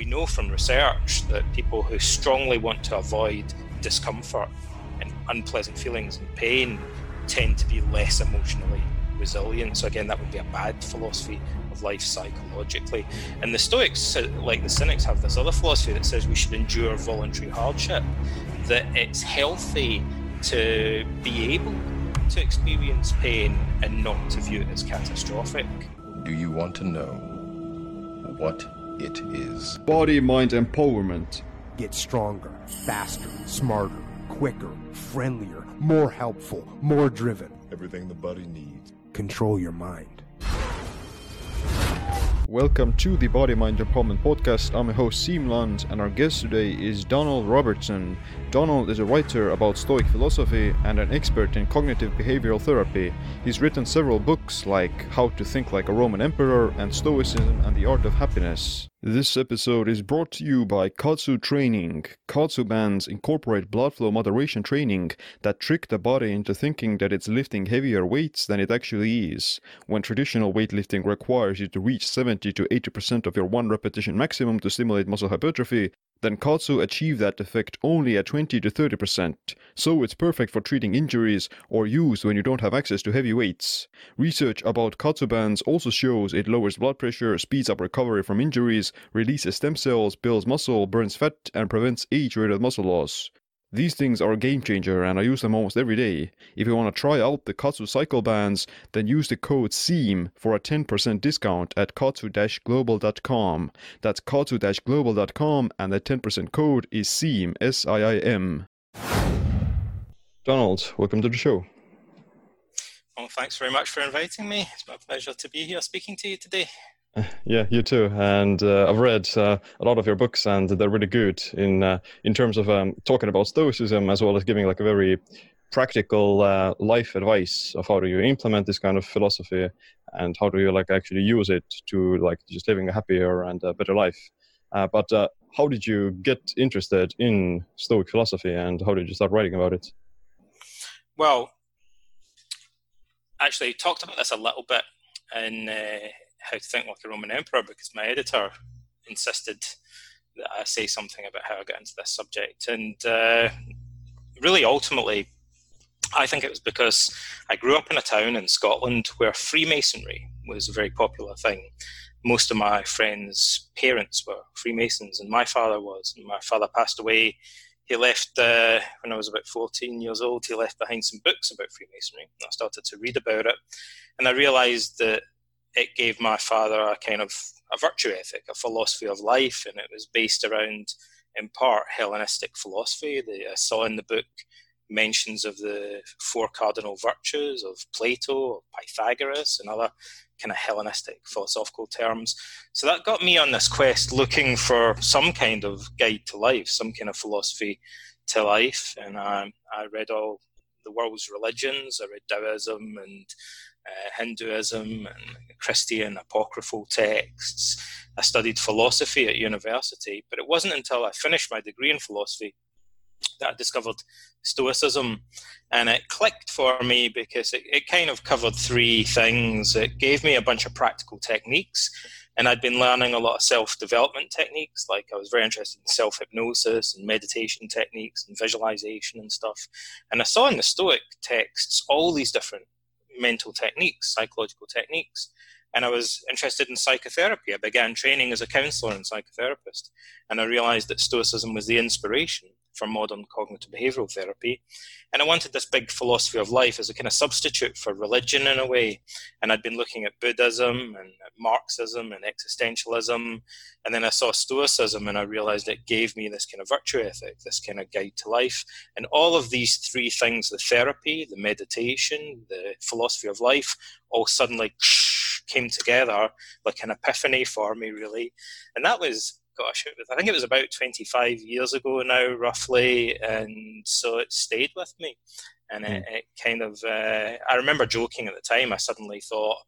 we know from research that people who strongly want to avoid discomfort and unpleasant feelings and pain tend to be less emotionally resilient. So again, that would be a bad philosophy of life psychologically. And the Stoics, uh, like the Cynics, have this other philosophy that says we should endure voluntary hardship. That it's healthy to be able to experience pain and not to view it as catastrophic. Do you want to know what it is? Body mind empowerment. Get stronger, faster, smarter, quicker, friendlier, more helpful, more driven. Everything the body needs. Control your mind. Welcome to the Body Mind Empowerment Podcast. I'm your host Siim Land, and our guest today is Donald Robertson. Donald is a writer about Stoic philosophy and an expert in cognitive behavioral therapy. He's written several books like How to Think Like a Roman Emperor and Stoicism and the Art of Happiness. This episode is brought to you by Kaatsu Training. Kaatsu bands incorporate blood flow moderation training that trick the body into thinking that it's lifting heavier weights than it actually is. When traditional weightlifting requires you to reach 70 to 80% of your one repetition maximum to stimulate muscle hypertrophy, then kaatsu achieve that effect only at 20 to 30%, so it's perfect for treating injuries or used when you don't have access to heavy weights. Research about kaatsu bands also shows it lowers blood pressure, speeds up recovery from injuries, releases stem cells, builds muscle, burns fat, and prevents age-related muscle loss. These things are a game changer and I use them almost every day. If you want to try out the Kaatsu cycle bands, then use the code SIIM for a 10% discount at kaatsu-global.com. That's kaatsu-global.com and the 10% code is SIIM, S-I-I-M. Donald, welcome to the show. Well, thanks very much for inviting me. It's my pleasure to be here speaking to you today. Yeah, you too. And uh, I've read uh, a lot of your books, and they're really good in uh, in terms of um, talking about Stoicism as well as giving like a very practical uh, life advice of how do you implement this kind of philosophy and how do you like actually use it to like just living a happier and a better life. Uh, but uh, how did you get interested in Stoic philosophy, and how did you start writing about it? Well, actually, talked about this a little bit in how to think like a Roman emperor because my editor insisted that I say something about how I got into this subject. And uh, really, ultimately, I think it was because I grew up in a town in Scotland where Freemasonry was a very popular thing. Most of my friends' parents were Freemasons, and my father was. And my father passed away. He left uh, when I was about 14 years old. He left behind some books about Freemasonry. I started to read about it, and I realised that it gave my father a kind of a virtue ethic, a philosophy of life, and it was based around, in part, Hellenistic philosophy. The, I saw in the book mentions of the four cardinal virtues of Plato, of Pythagoras, and other kind of Hellenistic philosophical terms. So that got me on this quest looking for some kind of guide to life, some kind of philosophy to life. And I, I read all the world's religions. I read Taoism and uh, Hinduism and Christian apocryphal texts. I studied philosophy at university, but it wasn't until I finished my degree in philosophy that I discovered Stoicism. And it clicked for me because it, it kind of covered three things. It gave me a bunch of practical techniques. And I'd been learning a lot of self development techniques, like I was very interested in self hypnosis and meditation techniques and visualization and stuff. And I saw in the Stoic texts all these different mental techniques, psychological techniques. And I was interested in psychotherapy. I began training as a counselor and psychotherapist. And I realized that Stoicism was the inspiration for modern cognitive behavioral therapy. And I wanted this big philosophy of life as a kind of substitute for religion in a way. And I'd been looking at Buddhism and at Marxism and existentialism. And then I saw Stoicism and I realized it gave me this kind of virtue ethic, this kind of guide to life. And all of these three things the therapy, the meditation, the philosophy of life all suddenly came together like an epiphany for me, really. And that was gosh, was, I think it was about 25 years ago now, roughly, and so it stayed with me. And mm. it, it, kind of, uh, I remember joking at the time, I suddenly thought,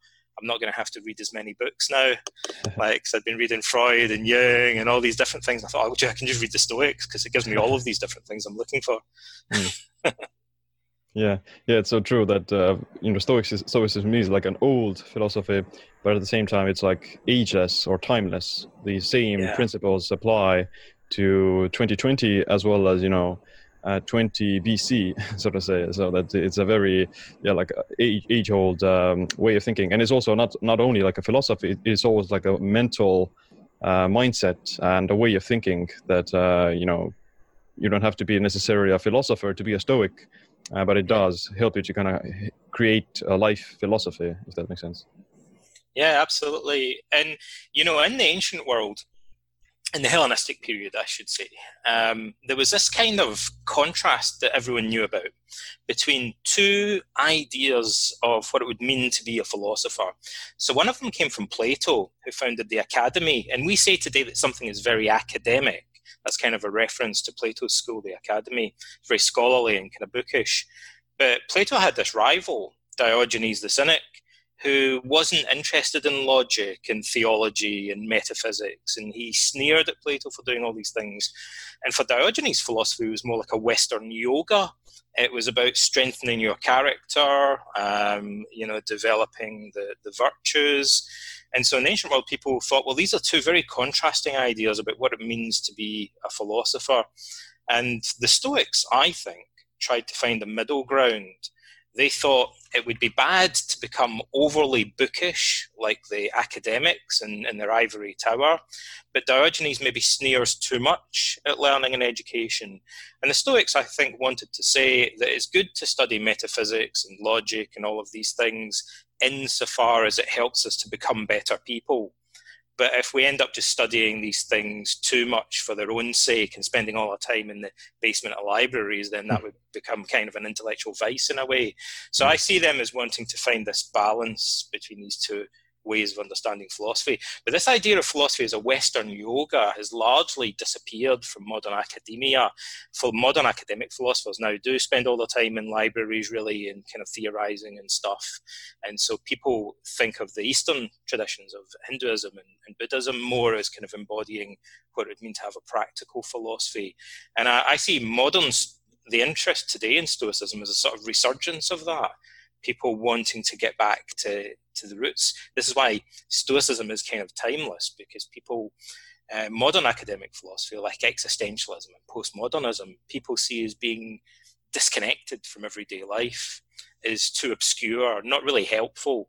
I'm not going to have to read as many books now. like, i I'd been reading Freud and Jung and all these different things. I thought, oh, I can just read the Stoics because it gives me all of these different things I'm looking for. Mm. Yeah, yeah, it's so true that uh, you know Stoicism, Stoicism is like an old philosophy, but at the same time it's like ageless or timeless. The same Yeah. principles apply to 2020 as well as you know uh, 20 BC, so to say. So that it's a very yeah like age, age-old um, way of thinking, and it's also not not only like a philosophy; it's always like a mental uh, mindset and a way of thinking that uh, you know you don't have to be necessarily a philosopher to be a Stoic uh, but it does help you to kind of create a life philosophy, if that makes sense. Yeah, absolutely. And you know, in the ancient world, in the Hellenistic period, I should say, um, there was this kind of contrast that everyone knew about between two ideas of what it would mean to be a philosopher. So one of them came from Plato, who founded the Academy, and we say today that something is very academic. That's kind of a reference to Plato's school, the Academy. It's very scholarly and kind of bookish. But Plato had this rival, Diogenes the Cynic, who wasn't interested in logic and theology and metaphysics, and he sneered at Plato for doing all these things. And for Diogenes, philosophy was more like a Western yoga. It was about strengthening your character, um, you know, developing the, the virtues. And so in ancient world, people thought, well, these are two very contrasting ideas about what it means to be a philosopher. And the Stoics, I think, tried to find a middle ground. They thought it would be bad to become overly bookish like the academics in, in their ivory tower, but Diogenes maybe sneers too much at learning and education. And the Stoics, I think, wanted to say that it's good to study metaphysics and logic and all of these things insofar as it helps us to become better people. But if we end up just studying these things too much for their own sake and spending all our time in the basement of libraries, then that hmm. would become kind of an intellectual vice in a way. So hmm. I see them as wanting to find this balance between these two ways of understanding philosophy. But this idea of philosophy as a Western yoga has largely disappeared from modern academia. For modern academic philosophers now do spend all their time in libraries really and kind of theorizing and stuff. And so people think of the Eastern traditions of Hinduism and, and Buddhism more as kind of embodying what it would mean to have a practical philosophy. And I, I see modern the interest today in Stoicism is a sort of resurgence of that. People wanting to get back to, to the roots. This is why Stoicism is kind of timeless because people, uh, modern academic philosophy like existentialism and postmodernism, people see as being disconnected from everyday life, is too obscure, not really helpful.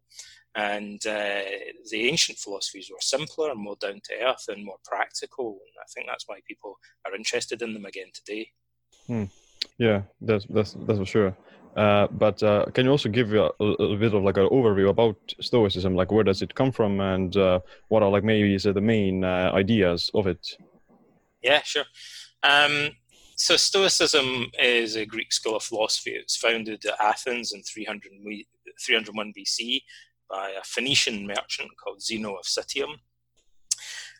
And uh, the ancient philosophies were simpler and more down to earth and more practical. And I think that's why people are interested in them again today. Hmm. Yeah, that's that's that's for sure. Uh, but uh, can you also give a, a, bit of like an overview about Stoicism? Like where does it come from, and uh, what are like maybe the main uh, ideas of it? Yeah, sure. Um, so Stoicism is a Greek school of philosophy. It was founded at Athens in 300, 301 BC by a Phoenician merchant called Zeno of Citium.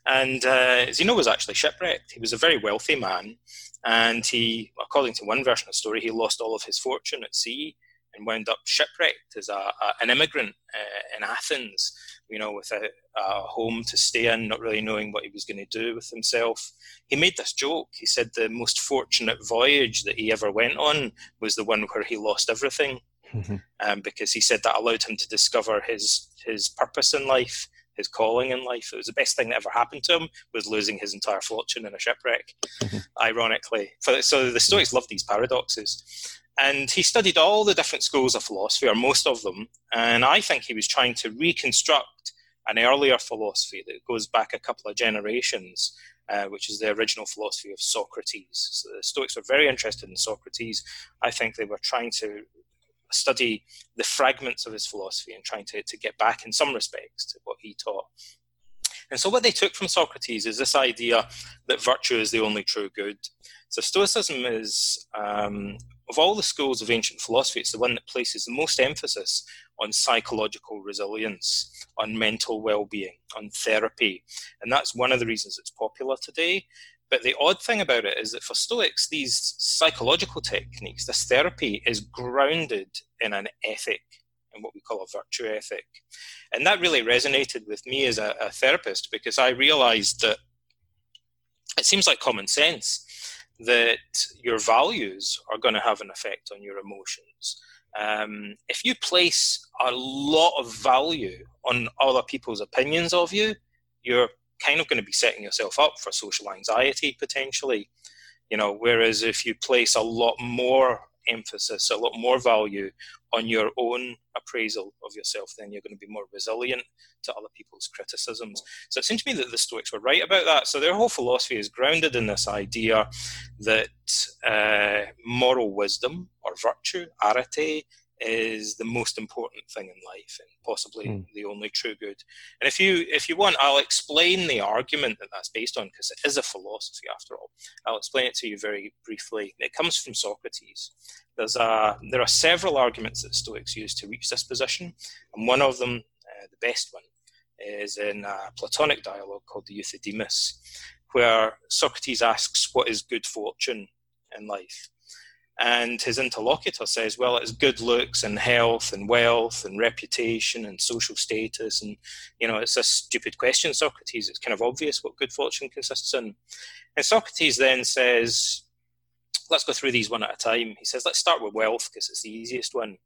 And uh, Zeno was actually shipwrecked. He was a very wealthy man, and he, according to one version of the story, he lost all of his fortune at sea and wound up shipwrecked as a, a an immigrant uh, in Athens, you know, without a home to stay in, not really knowing what he was going to do with himself. He made this joke. He said the most fortunate voyage that he ever went on was the one where he lost everything, um, because he said that allowed him to discover his his purpose in life his calling in life. It was the best thing that ever happened to him was losing his entire fortune in a shipwreck. Ironically, so the Stoics loved these paradoxes, and he studied all the different schools of philosophy, or most of them. And I think he was trying to reconstruct an earlier philosophy that goes back a couple of generations. Uh, which is the original philosophy of Socrates. So the Stoics were very interested in Socrates. I think they were trying to study the fragments of his philosophy and trying to, to get back in some respects to what he taught. And so, what they took from Socrates is this idea that virtue is the only true good. So, Stoicism is, um, of all the schools of ancient philosophy, it's the one that places the most emphasis on psychological resilience, on mental well being, on therapy. And that's one of the reasons it's popular today. But the odd thing about it is that for Stoics, these psychological techniques, this therapy, is grounded in an ethic, in what we call a virtue ethic. And that really resonated with me as a, a therapist because I realized that it seems like common sense that your values are going to have an effect on your emotions. Um, if you place a lot of value on other people's opinions of you, you're kind of going to be setting yourself up for social anxiety potentially. You know, whereas if you place a lot more emphasis, a lot more value on your own appraisal of yourself, then you're going to be more resilient to other people's criticisms. So it seems to me that the Stoics were right about that. So their whole philosophy is grounded in this idea that uh, moral wisdom or virtue, arete, is the most important thing in life and possibly mm. the only true good. And if you if you want, I'll explain the argument that that's based on because it is a philosophy after all. I'll explain it to you very briefly. It comes from Socrates. There's a there are several arguments that Stoics use to reach this position, and one of them, uh, the best one, is in a Platonic dialogue called the Euthydemus, where Socrates asks, "What is good fortune in life?" And his interlocutor says, well, it's good looks and health and wealth and reputation and social status. And, you know, it's a stupid question, Socrates. It's kind of obvious what good fortune consists in. And Socrates then says, let's go through these one at a time. He says, let's start with wealth because it's the easiest one.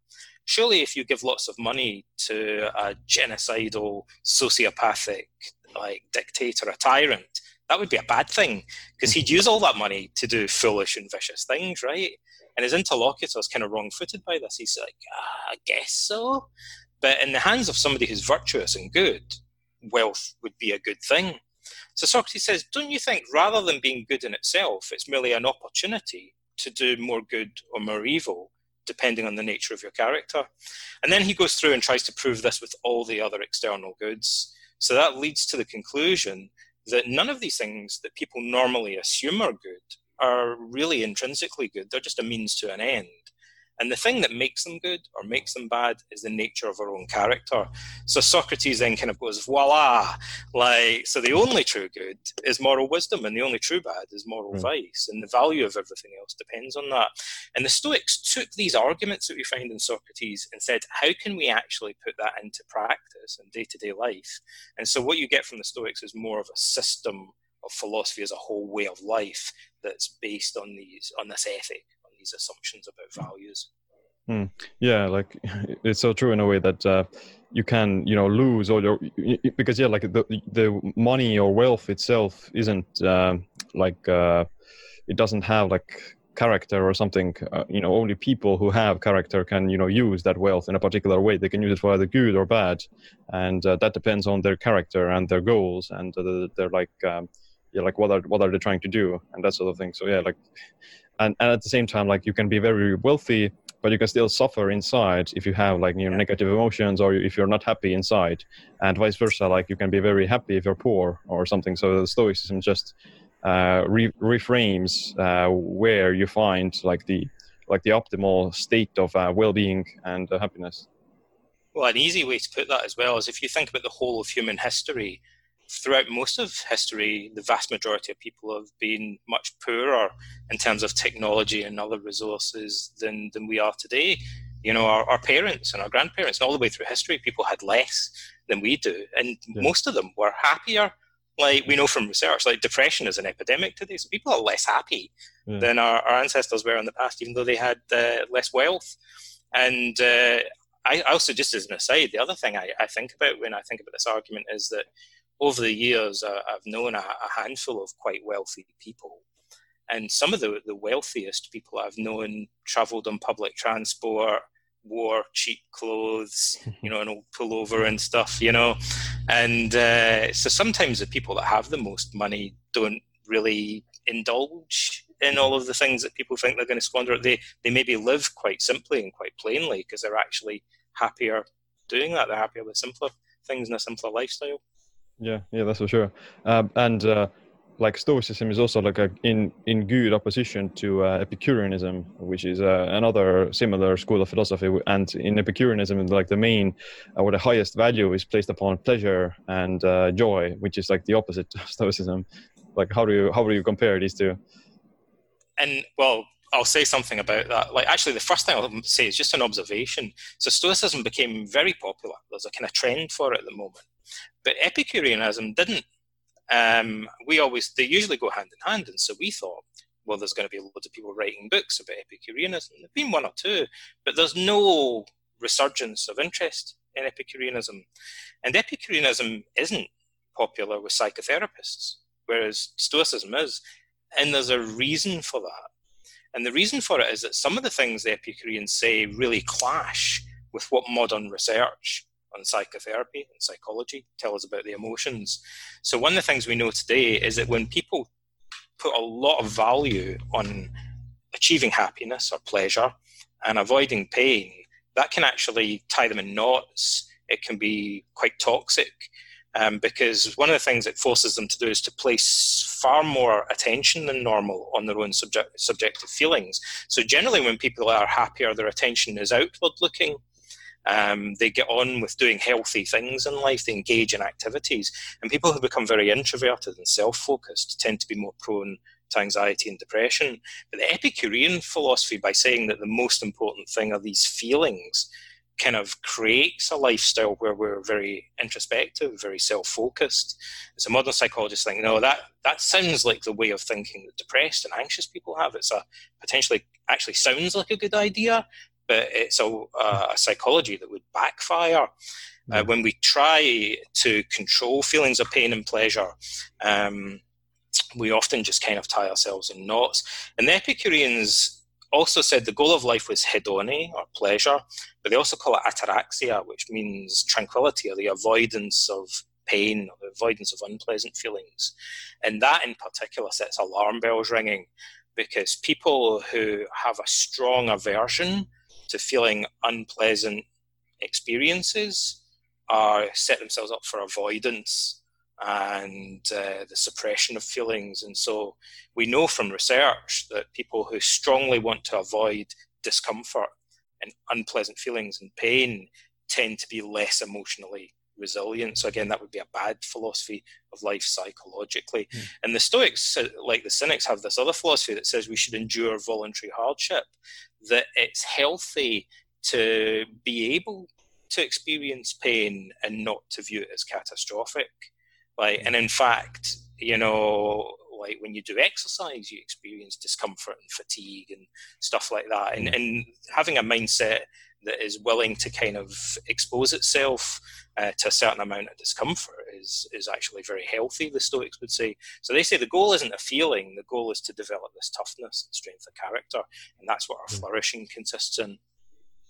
Surely, if you give lots of money to a genocidal, sociopathic, like dictator, a tyrant, that would be a bad thing because he'd use all that money to do foolish and vicious things, right? And his interlocutor is kind of wrong footed by this. He's like, ah, I guess so. But in the hands of somebody who's virtuous and good, wealth would be a good thing. So Socrates says, Don't you think rather than being good in itself, it's merely an opportunity to do more good or more evil, depending on the nature of your character? And then he goes through and tries to prove this with all the other external goods. So that leads to the conclusion that none of these things that people normally assume are good are really intrinsically good. They're just a means to an end. And the thing that makes them good or makes them bad is the nature of our own character. So Socrates then kind of goes, voila, like, so the only true good is moral wisdom, and the only true bad is moral mm. vice, and the value of everything else depends on that. And the Stoics took these arguments that we find in Socrates and said, how can we actually put that into practice in day to day life? And so what you get from the Stoics is more of a system of philosophy as a whole way of life that's based on these on this ethic these assumptions about values mm. yeah like it's so true in a way that uh, you can you know lose all your because yeah like the the money or wealth itself isn't uh, like uh, it doesn't have like character or something uh, you know only people who have character can you know use that wealth in a particular way they can use it for either good or bad and uh, that depends on their character and their goals and uh, they're like um, yeah, like what are what are they trying to do and that sort of thing. So yeah, like, and, and at the same time, like you can be very wealthy, but you can still suffer inside if you have like you know negative emotions or if you're not happy inside, and vice versa. Like you can be very happy if you're poor or something. So the Stoicism just uh, re- reframes uh, where you find like the like the optimal state of uh, well-being and uh, happiness. Well, an easy way to put that as well is if you think about the whole of human history, throughout most of history, the vast majority of people have been much poorer in terms of technology and other resources than, than we are today. You know, our, our parents and our grandparents, and all the way through history, people had less than we do. And yeah. most of them were happier. Like we know from research, like depression is an epidemic today. So people are less happy yeah. than our, our, ancestors were in the past, even though they had uh, less wealth. And uh, I also, just as an aside, the other thing I, I think about when I think about this argument is that over the years, uh, I've known a, a, handful of quite wealthy people. And some of the, the wealthiest people I've known traveled on public transport, wore cheap clothes, you know, an old pullover and stuff, you know. And uh, so sometimes the people that have the most money don't really indulge in all of the things that people think they're going to squander. They, they maybe live quite simply and quite plainly because they're actually happier doing that. They're happier with simpler things and a simpler lifestyle. Yeah, yeah, that's for sure. Uh, and uh, like Stoicism is also like a, in in good opposition to uh, Epicureanism, which is uh, another similar school of philosophy. And in Epicureanism, like the main uh, or the highest value is placed upon pleasure and uh, joy, which is like the opposite of Stoicism. Like, how do you how do you compare these two? And well, I'll say something about that. Like, actually, the first thing I'll say is just an observation. So, Stoicism became very popular. There's a kind of trend for it at the moment. But Epicureanism didn't. Um, we always, they usually go hand in hand. And so we thought, well, there's going to be loads of people writing books about Epicureanism. There've been one or two, but there's no resurgence of interest in Epicureanism. And Epicureanism isn't popular with psychotherapists, whereas Stoicism is. And there's a reason for that. And the reason for it is that some of the things the Epicureans say really clash with what modern research on psychotherapy and psychology tell us about the emotions. So, one of the things we know today is that when people put a lot of value on achieving happiness or pleasure and avoiding pain, that can actually tie them in knots. It can be quite toxic um, because one of the things it forces them to do is to place far more attention than normal on their own subject, subjective feelings. So, generally, when people are happier, their attention is outward looking. Um, they get on with doing healthy things in life, they engage in activities. And people who become very introverted and self focused tend to be more prone to anxiety and depression. But the Epicurean philosophy, by saying that the most important thing are these feelings, kind of creates a lifestyle where we're very introspective, very self-focused. As a modern psychologist think, no, that that sounds like the way of thinking that depressed and anxious people have. It's a potentially actually sounds like a good idea, but it's a, a psychology that would backfire. Uh, when we try to control feelings of pain and pleasure, um, we often just kind of tie ourselves in knots. And the Epicureans also said the goal of life was hedone or pleasure, but they also call it ataraxia, which means tranquility or the avoidance of pain or the avoidance of unpleasant feelings. And that in particular sets alarm bells ringing because people who have a strong aversion to feeling unpleasant experiences are set themselves up for avoidance and uh, the suppression of feelings. And so we know from research that people who strongly want to avoid discomfort and unpleasant feelings and pain tend to be less emotionally resilient. So again, that would be a bad philosophy of life psychologically. Mm. And the Stoics, uh, like the Cynics, have this other philosophy that says we should endure voluntary hardship, that it's healthy to be able to experience pain and not to view it as catastrophic. Like, hmm. and in fact, you know, like when you do exercise, you experience discomfort and fatigue and stuff like that. And, hmm. and having a mindset that is willing to kind of expose itself uh, to a certain amount of discomfort is is actually very healthy. The Stoics would say. So they say the goal isn't a feeling; the goal is to develop this toughness and strength of character, and that's what our flourishing consists in.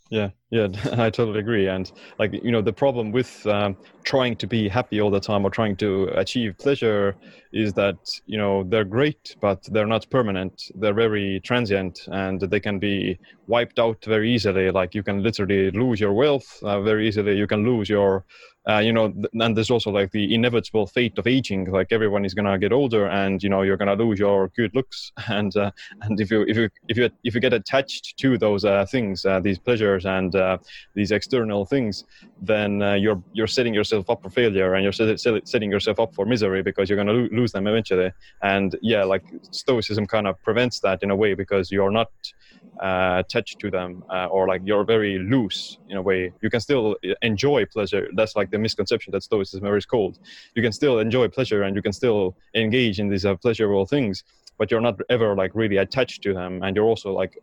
Yeah, yeah, I totally agree. And like you know, the problem with um, trying to be happy all the time or trying to achieve pleasure is that you know they're great, but they're not permanent. They're very transient, and they can be wiped out very easily. Like you can literally lose your wealth uh, very easily. You can lose your uh, you know, and there's also like the inevitable fate of aging. Like everyone is gonna get older, and you know you're gonna lose your good looks. And uh, and if you if you if you if you get attached to those uh, things, uh, these pleasures and uh, these external things, then uh, you're you're setting yourself up for failure, and you're set, set, setting yourself up for misery because you're gonna lo- lose them eventually. And yeah, like Stoicism kind of prevents that in a way because you're not attached to them or like you're very loose in a way you can still enjoy pleasure that's like the misconception that stoicism is cold. You can still enjoy pleasure and you can still engage in these uh, pleasurable things but you're not ever like really attached to them and you're also like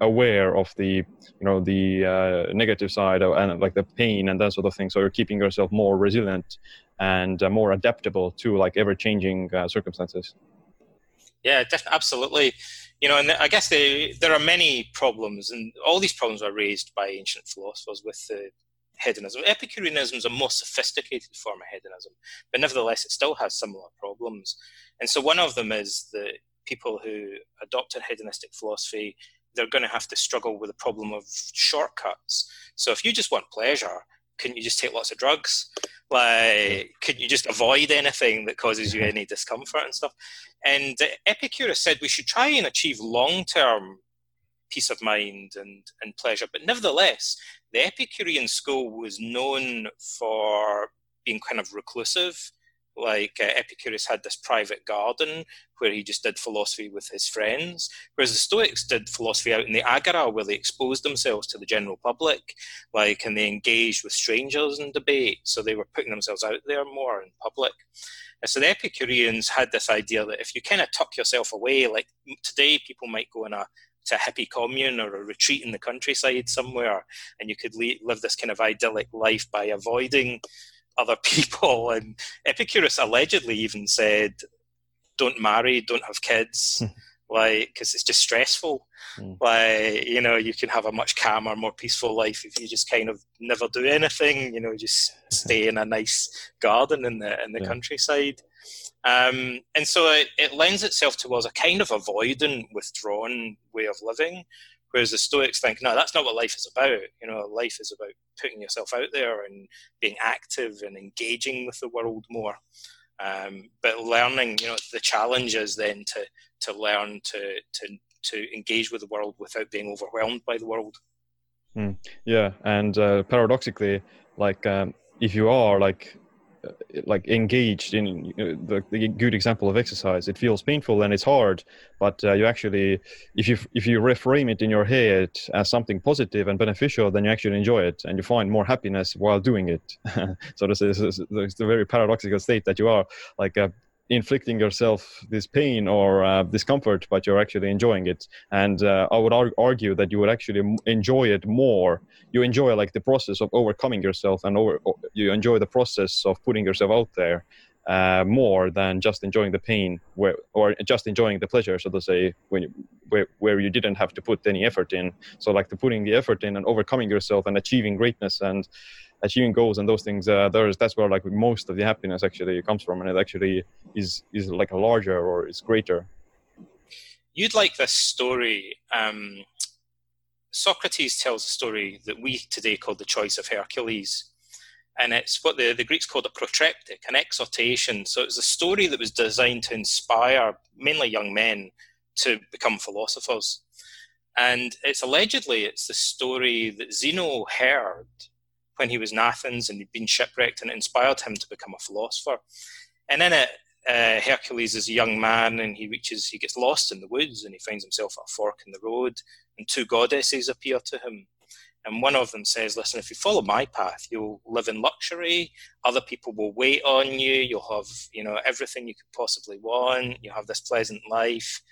aware of the you know the uh, negative side of, and like the pain and that sort of thing. So you're keeping yourself more resilient and uh, more adaptable to like ever changing uh, circumstances. Yeah def- absolutely. You know, and I guess they, there are many problems, and all these problems are raised by ancient philosophers with the hedonism. Epicureanism is a more sophisticated form of hedonism, but nevertheless, it still has similar problems. And so, one of them is that people who adopt a hedonistic philosophy, they're going to have to struggle with the problem of shortcuts. So, if you just want pleasure, couldn't you just take lots of drugs? Like, couldn't you just avoid anything that causes you any discomfort and stuff? And Epicurus said we should try and achieve long term peace of mind and, and pleasure. But nevertheless, the Epicurean school was known for being kind of reclusive. like uh, Epicurus had this private garden where he just did philosophy with his friends, whereas the Stoics did philosophy out in the agora where they exposed themselves to the general public, like, and they engaged with strangers in debate. So they were putting themselves out there more in public. And so the Epicureans had this idea that if you kind of tuck yourself away, like today people might go in a to a hippie commune or a retreat in the countryside somewhere, and you could live this kind of idyllic life by avoiding other people. And Epicurus allegedly even said, "Don't marry, don't have kids." Hmm. Like because it's just stressful mm. like you know you can have a much calmer more peaceful life if you just kind of never do anything you know just stay in a nice garden in the in the yeah. countryside um, and so it, it lends itself towards a kind of avoidant withdrawn way of living Whereas the Stoics think, no, that's not what life is about. You know, life is about putting yourself out there and being active and engaging with the world more. Um, but learning, you know, the challenge is then to to learn to to to engage with the world without being overwhelmed by the world. Mm, yeah, and uh, paradoxically, like um, if you are like like engaged in you the, the, good example of exercise. It feels painful and it's hard but uh, you actually if you if you reframe it in your head as something positive and beneficial then you actually enjoy it and you find more happiness while doing it. So this is, this is the very paradoxical state that you are. Like uh, inflicting yourself this pain or uh, discomfort, but you're actually enjoying it. And uh, I would ar- argue that you would actually enjoy it more. You enjoy like the process of overcoming yourself, and over you enjoy the process of putting yourself out there uh, more than just enjoying the pain, where, or just enjoying the pleasure, so to say, when you, where, where you didn't have to put any effort in. So like the putting the effort in and overcoming yourself and achieving greatness and achieving goals and those things uh, there's that's where like most of the happiness actually comes from and it actually is is like a larger or is greater. You'd like this story um, socrates tells a story that we today call the choice of hercules and it's what the, the greeks called a protreptic an exhortation. So it's a story that was designed to inspire mainly young men to become philosophers. And it's allegedly it's the story that zeno heard when he was in Athens and he'd been shipwrecked, and it inspired him to become a philosopher. And in it, uh, Hercules is a young man, and he reaches, he gets lost in the woods, and he finds himself at a fork in the road, and two goddesses appear to him. And one of them says, Listen, if you follow my path, you'll live in luxury. Other people will wait on you. You'll have, you know, everything you could possibly want. You'll have this pleasant life.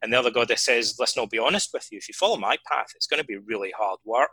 And the other goddess says, Listen, I'll be honest with you. If you follow my path, it's going to be really hard work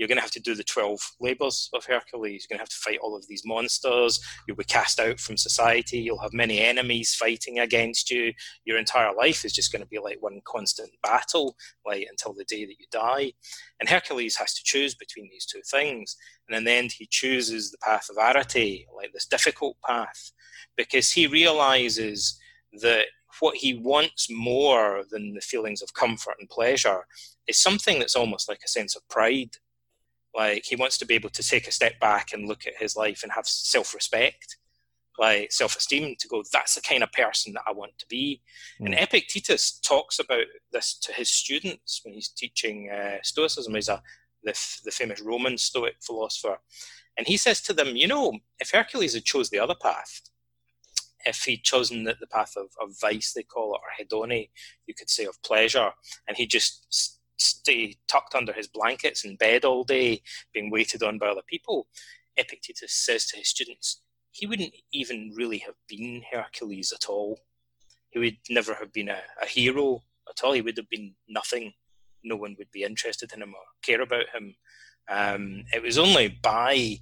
you're going to have to do the 12 labors of Hercules. You're going to have to fight all of these monsters. You'll be cast out from society. You'll have many enemies fighting against you. Your entire life is just going to be like one constant battle, like until the day that you die. And Hercules has to choose between these two things. And in the end, he chooses the path of Arete, like this difficult path, because he realizes that what he wants more than the feelings of comfort and pleasure is something that's almost like a sense of pride like he wants to be able to take a step back and look at his life and have self-respect, like self-esteem, to go, that's the kind of person that I want to be. Mm. And Epictetus talks about this to his students when he's teaching uh, Stoicism. He's a the, the famous Roman Stoic philosopher, and he says to them, you know, if Hercules had chose the other path, if he'd chosen the, the path of, of vice, they call it, or hedone, you could say of pleasure, and he just stay tucked under his blankets in bed all day, being waited on by other people, Epictetus says to his students, he wouldn't even really have been Hercules at all. He would never have been a, a hero at all. He would have been nothing. No one would be interested in him or care about him. Um, it was only by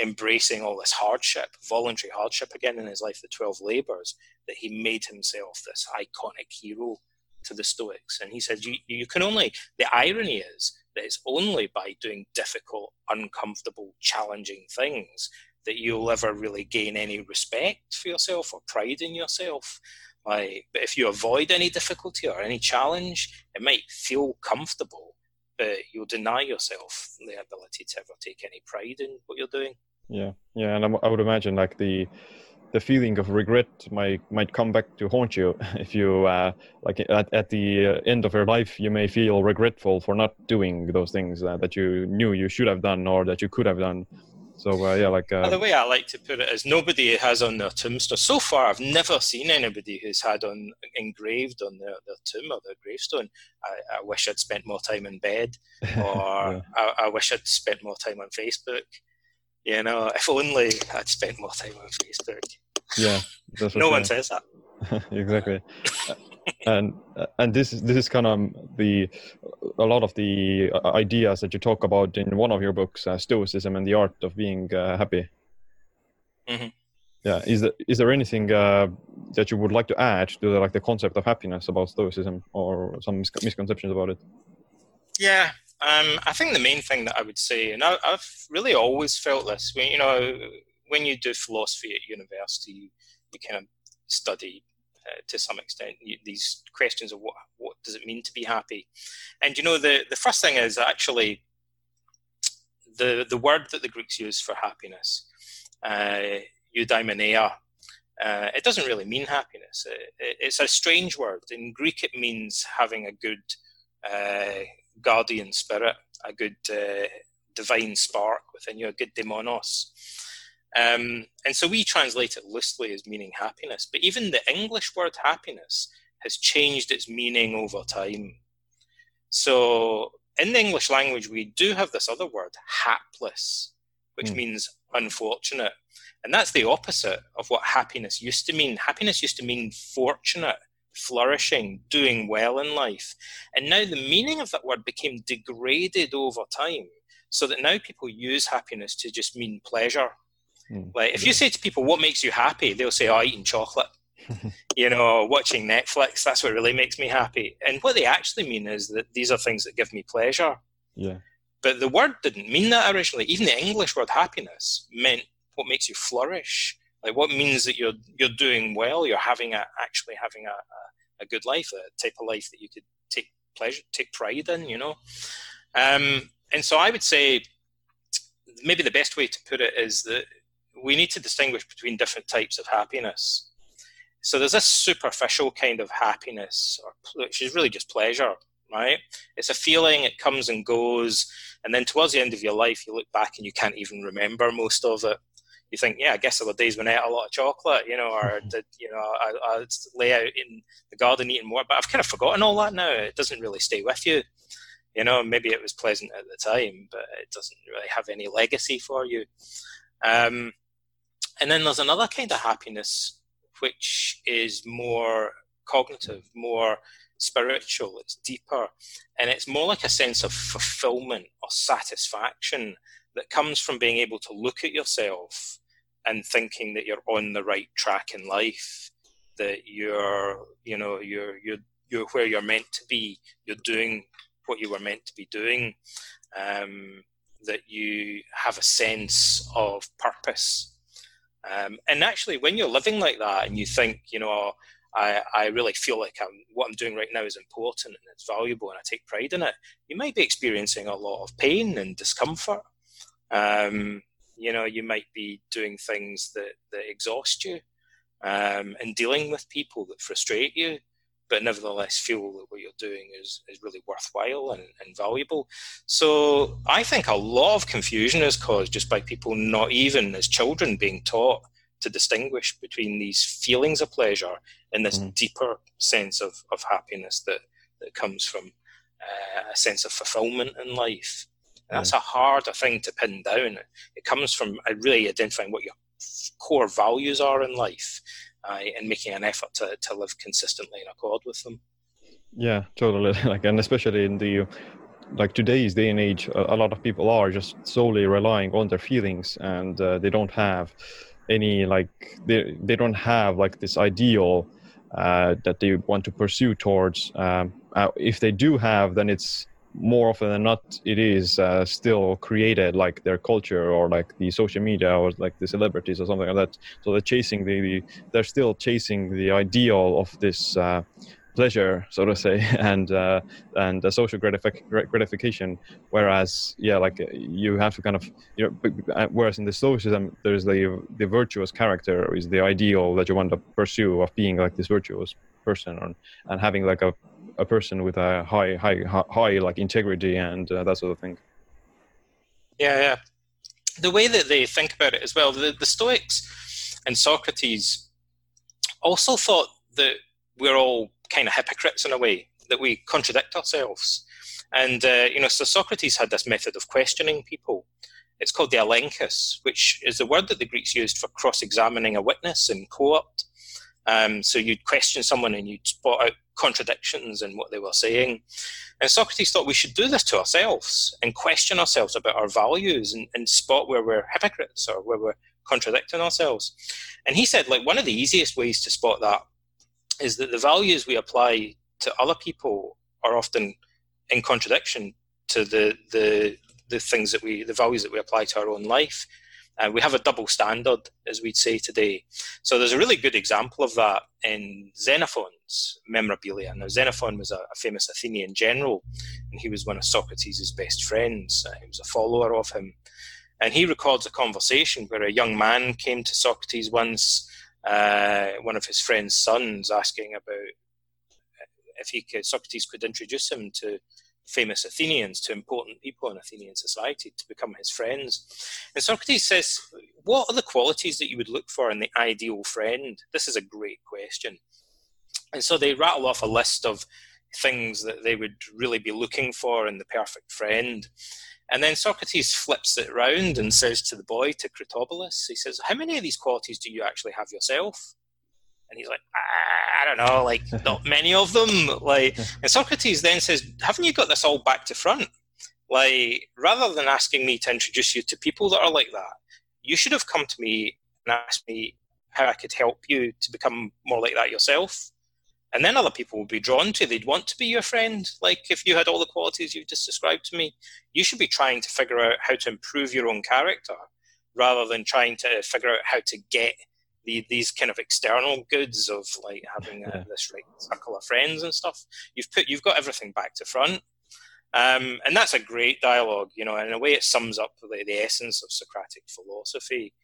embracing all this hardship, voluntary hardship again in his life, the 12 labors, that he made himself this iconic hero to the Stoics. And he said, you, you can only, the irony is that it's only by doing difficult, uncomfortable, challenging things that you'll ever really gain any respect for yourself or pride in yourself. Like, but if you avoid any difficulty or any challenge, it might feel comfortable, but you'll deny yourself the ability to ever take any pride in what you're doing. Yeah, yeah, and I would imagine like the the feeling of regret might might come back to haunt you if you uh, like at, at the uh, end of your life you may feel regretful for not doing those things uh, that you knew you should have done or that you could have done So uh, yeah, like uh, the way I like to put it is, nobody has on their tombstone. So far, I've never seen anybody who's had on engraved on their, their tomb or their gravestone. I, I wish I'd spent more time in bed, or yeah. I, I wish I'd spent more time on Facebook. You know, if only I'd spent more time on Facebook. Yeah, no one says that. exactly and and this this is kind of the a lot of the ideas that you talk about in one of your books uh, stoicism and the art of being uh, happy mm-hmm. yeah is there is there anything uh, that you would like to add to the, like the concept of happiness about stoicism or some mis- misconceptions about it yeah um, i think the main thing that i would say and I, have really always felt this when you know when you do philosophy at university you, you kind of study uh, to some extent these questions of what what does it mean to be happy? And you know the the first thing is actually the the word that the greeks use for happiness uh, eudaimonia uh, it doesn't really mean happiness. It, it, it's a strange word. In greek it means having a good uh, guardian spirit a good uh, divine spark within you a good daimonos um, and so we translate it loosely as meaning happiness. But even the English word happiness has changed its meaning over time. So in the English language, we do have this other word, hapless, which mm. means unfortunate. And that's the opposite of what happiness used to mean. Happiness used to mean fortunate, flourishing, doing well in life. And now the meaning of that word became degraded over time so that now people use happiness to just mean pleasure Mm. Like if you say to people, "What makes you happy?" they'll say, "Oh, eating chocolate." you know, watching Netflix. That's what really makes me happy. And what they actually mean is that these are things that give me pleasure. Yeah. But the word didn't mean that originally. Even the English word happiness meant what makes you flourish. Like what means that you're you're doing well. You're having a actually having a, a, a good life, a type of life that you could take pleasure, take pride in. You know. Um, and so I would say maybe the best way to put it is that we need to distinguish between different types of happiness. So there's this superficial kind of happiness, or, which is really just pleasure, right? It's a feeling, it comes and goes, and then towards the end of your life, you look back and you can't even remember most of it. You think, yeah, I guess there were days when I ate a lot of chocolate, you know, or did, you know, I, I lay out in the garden eating more, but I've kind of forgotten all that now. It doesn't really stay with you. You know, maybe it was pleasant at the time, but it doesn't really have any legacy for you. Um, and then there's another kind of happiness which is more cognitive, more spiritual, it's deeper, and it's more like a sense of fulfillment or satisfaction that comes from being able to look at yourself and thinking that you're on the right track in life, that you're, you know, you're you're you're where you're meant to be, you're doing what you were meant to be doing, um, that you have a sense of purpose um, and actually, when you're living like that and you think, you know, I, I really feel like I'm, what I'm doing right now is important and it's valuable and I take pride in it, you might be experiencing a lot of pain and discomfort. Um, you know, you might be doing things that, that exhaust you um, and dealing with people that frustrate you but nevertheless feel that what you're doing is, is really worthwhile and, and valuable. So I think a lot of confusion is caused just by people not even as children being taught to distinguish between these feelings of pleasure and this mm. deeper sense of, of happiness that, that comes from uh, a sense of fulfillment in life. That's a harder thing to pin down. It comes from really identifying what your core values are in life uh, and making an effort to, to live consistently in accord with them. Yeah, totally. Like, and especially in the like today's day and age, a, a lot of people are just solely relying on their feelings, and uh, they don't have any like they they don't have like this ideal uh, that they want to pursue towards. Um, uh, if they do have, then it's more often than not it is uh, still created like their culture or like the social media or like the celebrities or something like that. So they're chasing the, the they're still chasing the ideal of this uh, pleasure so to say and uh, and the social gratific- gratification. Whereas yeah like you have to kind of you know uh, whereas in the stoicism there's the the virtuous character is the ideal that you want to pursue of being like this virtuous person and, and having like a a person with a high high high, like integrity and uh, that sort of thing yeah yeah the way that they think about it as well, the, the Stoics and Socrates also thought that we're all kind of hypocrites in a way, that we contradict ourselves. And, uh, you know, so Socrates had this method of questioning people. It's called the elenchus, which is the word that the Greeks used for cross examining a witness in court. Um, so you'd question someone and you'd spot out contradictions in what they were saying. And Socrates thought we should do this to ourselves and question ourselves about our values and, and spot where we're hypocrites or where we're contradicting ourselves. And he said, like, one of the easiest ways to spot that is that the values we apply to other people are often in contradiction to the the the things that we the values that we apply to our own life uh, we have a double standard, as we'd say today. So there's a really good example of that in Xenophon's memorabilia. Now, Xenophon was a, a famous Athenian general, and he was one of Socrates' best friends. Uh, he was a follower of him. And he records a conversation where a young man came to Socrates once, uh, one of his friend's sons, asking about if he could, Socrates could introduce him to famous Athenians, to important people in Athenian society to become his friends. And Socrates says, What are the qualities that you would look for in the ideal friend? This is a great question. And so they rattle off a list of things that they would really be looking for in the perfect friend. And then Socrates flips it round and says to the boy, to Critobulus, he says, How many of these qualities do you actually have yourself? And he's like, ah, I don't know, like not many of them. Like, and Socrates then says, haven't you got this all back to front? Like, rather than asking me to introduce you to people that are like that, you should have come to me and asked me how I could help you to become more like that yourself. And then other people would be drawn to, they'd want to be your friend. Like, if you had all the qualities you've just described to me, you should be trying to figure out how to improve your own character rather than trying to figure out how to get the, these kind of external goods of like having a, this right circle of friends and stuff. You've put you've got everything back to front, um, and that's a great dialogue. You know, in a way, it sums up the, the essence of Socratic philosophy.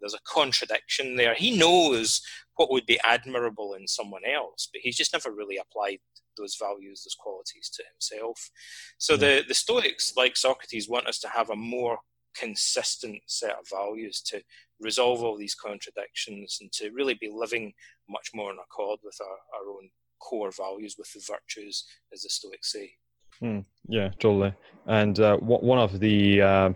There's a contradiction there. He knows what would be admirable in someone else, but he's just never really applied those values, those qualities to himself. So the, the Stoics, like Socrates, want us to have a more consistent set of values to resolve all these contradictions and to really be living much more in accord with our, our own core values, with the virtues, as the Stoics say. Mm, yeah, totally. And uh, one of the uh,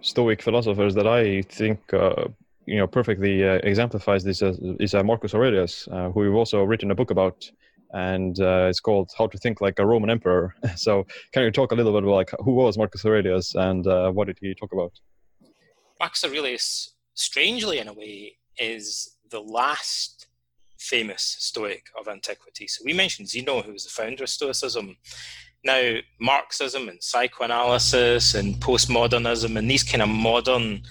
Stoic philosophers that I think uh, you know perfectly uh, exemplifies this is uh, Marcus Aurelius, uh, who we've also written a book about, and it's called "How to Think Like a Roman Emperor." so, can you talk a little bit about like who was Marcus Aurelius and what did he talk about? Marcus Aurelius strangely in a way, is the last famous Stoic of antiquity. So we mentioned Zeno, who was the founder of Stoicism. Now, Marxism and psychoanalysis and postmodernism and these kind of modern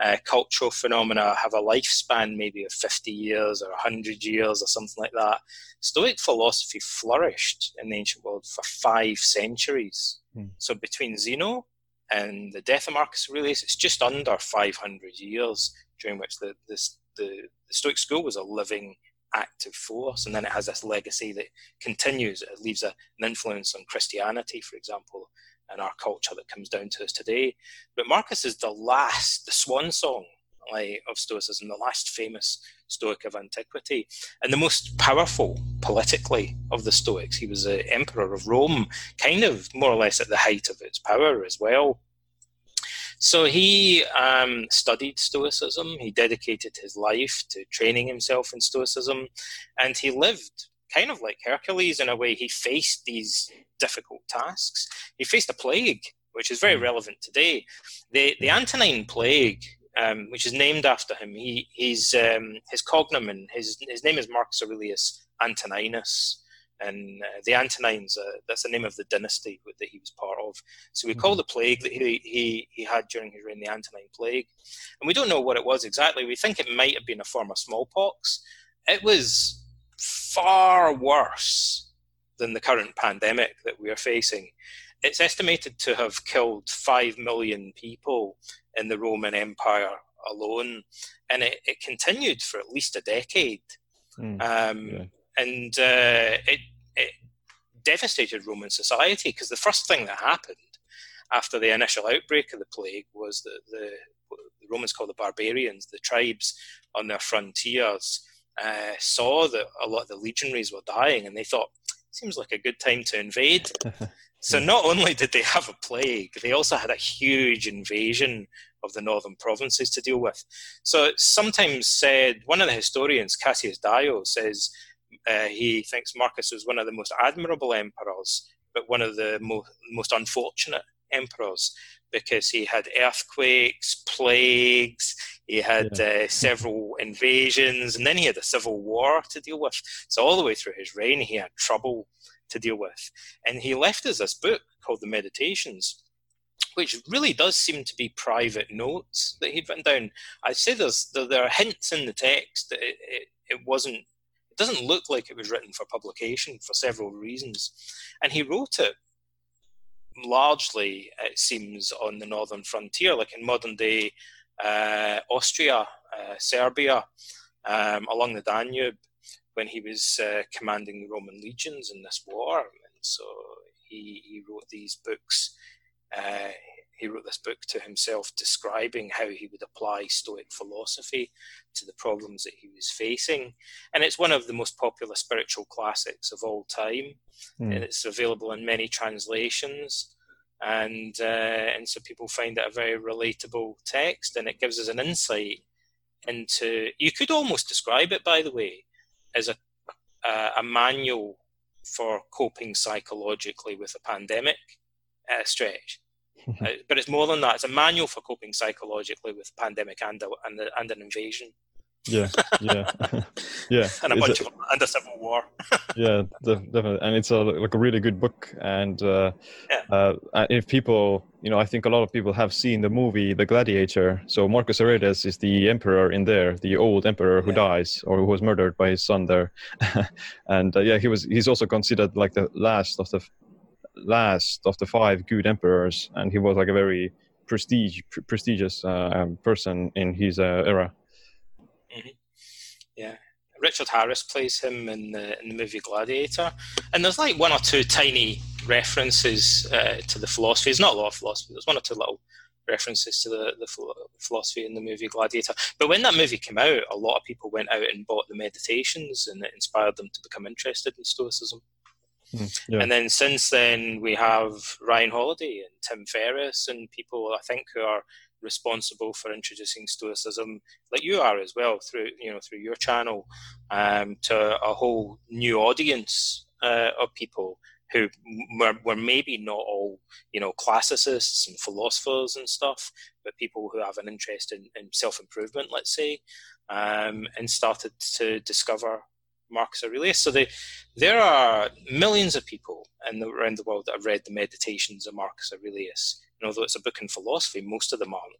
uh, cultural phenomena have a lifespan maybe of 50 years or 100 years or something like that. Stoic philosophy flourished in the ancient world for five centuries. Hmm. So between Zeno and the death of Marcus Aurelius, it's just under 500 years during which the, the, the Stoic school was a living, active force. And then it has this legacy that continues. It leaves a, an influence on Christianity, for example, and our culture that comes down to us today. But Marcus is the last, the swan song of Stoicism, the last famous Stoic of antiquity, and the most powerful politically of the Stoics. He was the emperor of Rome, kind of more or less at the height of its power as well. So he um, studied Stoicism. He dedicated his life to training himself in Stoicism, and he lived kind of like Hercules in a way. He faced these difficult tasks. He faced a plague, which is very hmm. relevant today. The the Antonine Plague um, which is named after him. He, he's um, his cognomen. His his name is Marcus Aurelius Antoninus, and uh, the Antonines. Uh, that's the name of the dynasty that he was part of. So we call mm-hmm. the plague that he, he he had during his reign the Antonine plague, and we don't know what it was exactly. We think it might have been a form of smallpox. It was far worse than the current pandemic that we are facing. It's estimated to have killed five million people in the Roman Empire alone, and it, it continued for at least a decade. Mm, um, yeah. And uh, it, it devastated Roman society because the first thing that happened after the initial outbreak of the plague was that the the Romans called the barbarians, the tribes on their frontiers, uh, saw that a lot of the legionaries were dying, and they thought, seems like a good time to invade. so not only did they have a plague, they also had a huge invasion of the northern provinces to deal with. So sometimes said, one of the historians, Cassius Dio, says uh, he thinks Marcus was one of the most admirable emperors, but one of the mo- most unfortunate emperors because he had earthquakes, plagues, he had yeah. uh, several invasions, and then he had a civil war to deal with. So all the way through his reign, he had trouble to deal with. And he left us this book called the Meditations, which really does seem to be private notes that he'd written down. I'd say there's there, are hints in the text that it, it, it wasn't it doesn't look like it was written for publication for several reasons. And he wrote it largely, it seems, on the northern frontier, like in modern day uh, Austria, uh, Serbia, um, along the Danube, when he was uh, commanding the Roman legions in this war. And so he, he wrote these books. Uh, he wrote this book to himself describing how he would apply Stoic philosophy to the problems that he was facing. And it's one of the most popular spiritual classics of all time. Mm. And it's available in many translations. And, uh, and so people find it a very relatable text, and it gives us an insight into. You could almost describe it, by the way, as a, a, a manual for coping psychologically with a pandemic uh, stretch. uh, but it's more than that. It's a manual for coping psychologically with pandemic and a, and, a, and an invasion. Yeah, yeah, yeah. and a bunch of and a civil war. yeah, definitely. And it's a like a really good book. And uh, yeah. uh, if people, you know, I think a lot of people have seen the movie The Gladiator. So Marcus Aurelius is the emperor in there, the old emperor who yeah. dies or who was murdered by his son there. and uh, yeah, he was. He's also considered like the last of the last of the five good emperors, and he was like a very prestige prestigious uh, um, person in his uh, era. Yeah. Richard Harris plays him in the in the movie Gladiator, and there's like one or two tiny references uh, to the philosophy. There's not a lot of philosophy. There's one or two little references to the, the philosophy in the movie Gladiator. But when that movie came out, a lot of people went out and bought the Meditations, and it inspired them to become interested in Stoicism. Mm, yeah. And then since then, we have Ryan Holiday and Tim Ferriss, and people I think who are responsible for introducing Stoicism, like you are as well, through you know through your channel, um, to a whole new audience uh, of people who were, were maybe not all you know classicists and philosophers and stuff, but people who have an interest in, in self improvement, let's say, um, and started to discover Marcus Aurelius. So they, there are millions of people in the, around the world that have read the Meditations of Marcus Aurelius and although it's a book in philosophy, most of them aren't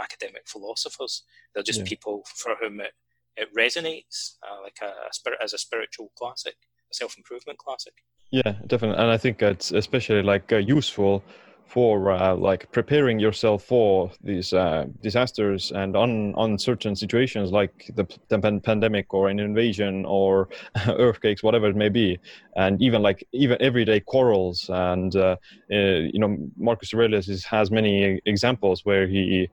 academic philosophers. They're just yeah. people for whom it, it resonates, uh, like a, a, spirit as a spiritual classic, a self improvement classic. Yeah, definitely, and I think it's especially like uh, useful for uh, like preparing yourself for these uh, disasters and un- uncertain situations like the, the pandemic or an invasion or earthquakes whatever it may be. And even like even everyday quarrels and uh, uh you know marcus aurelius is, has many examples where he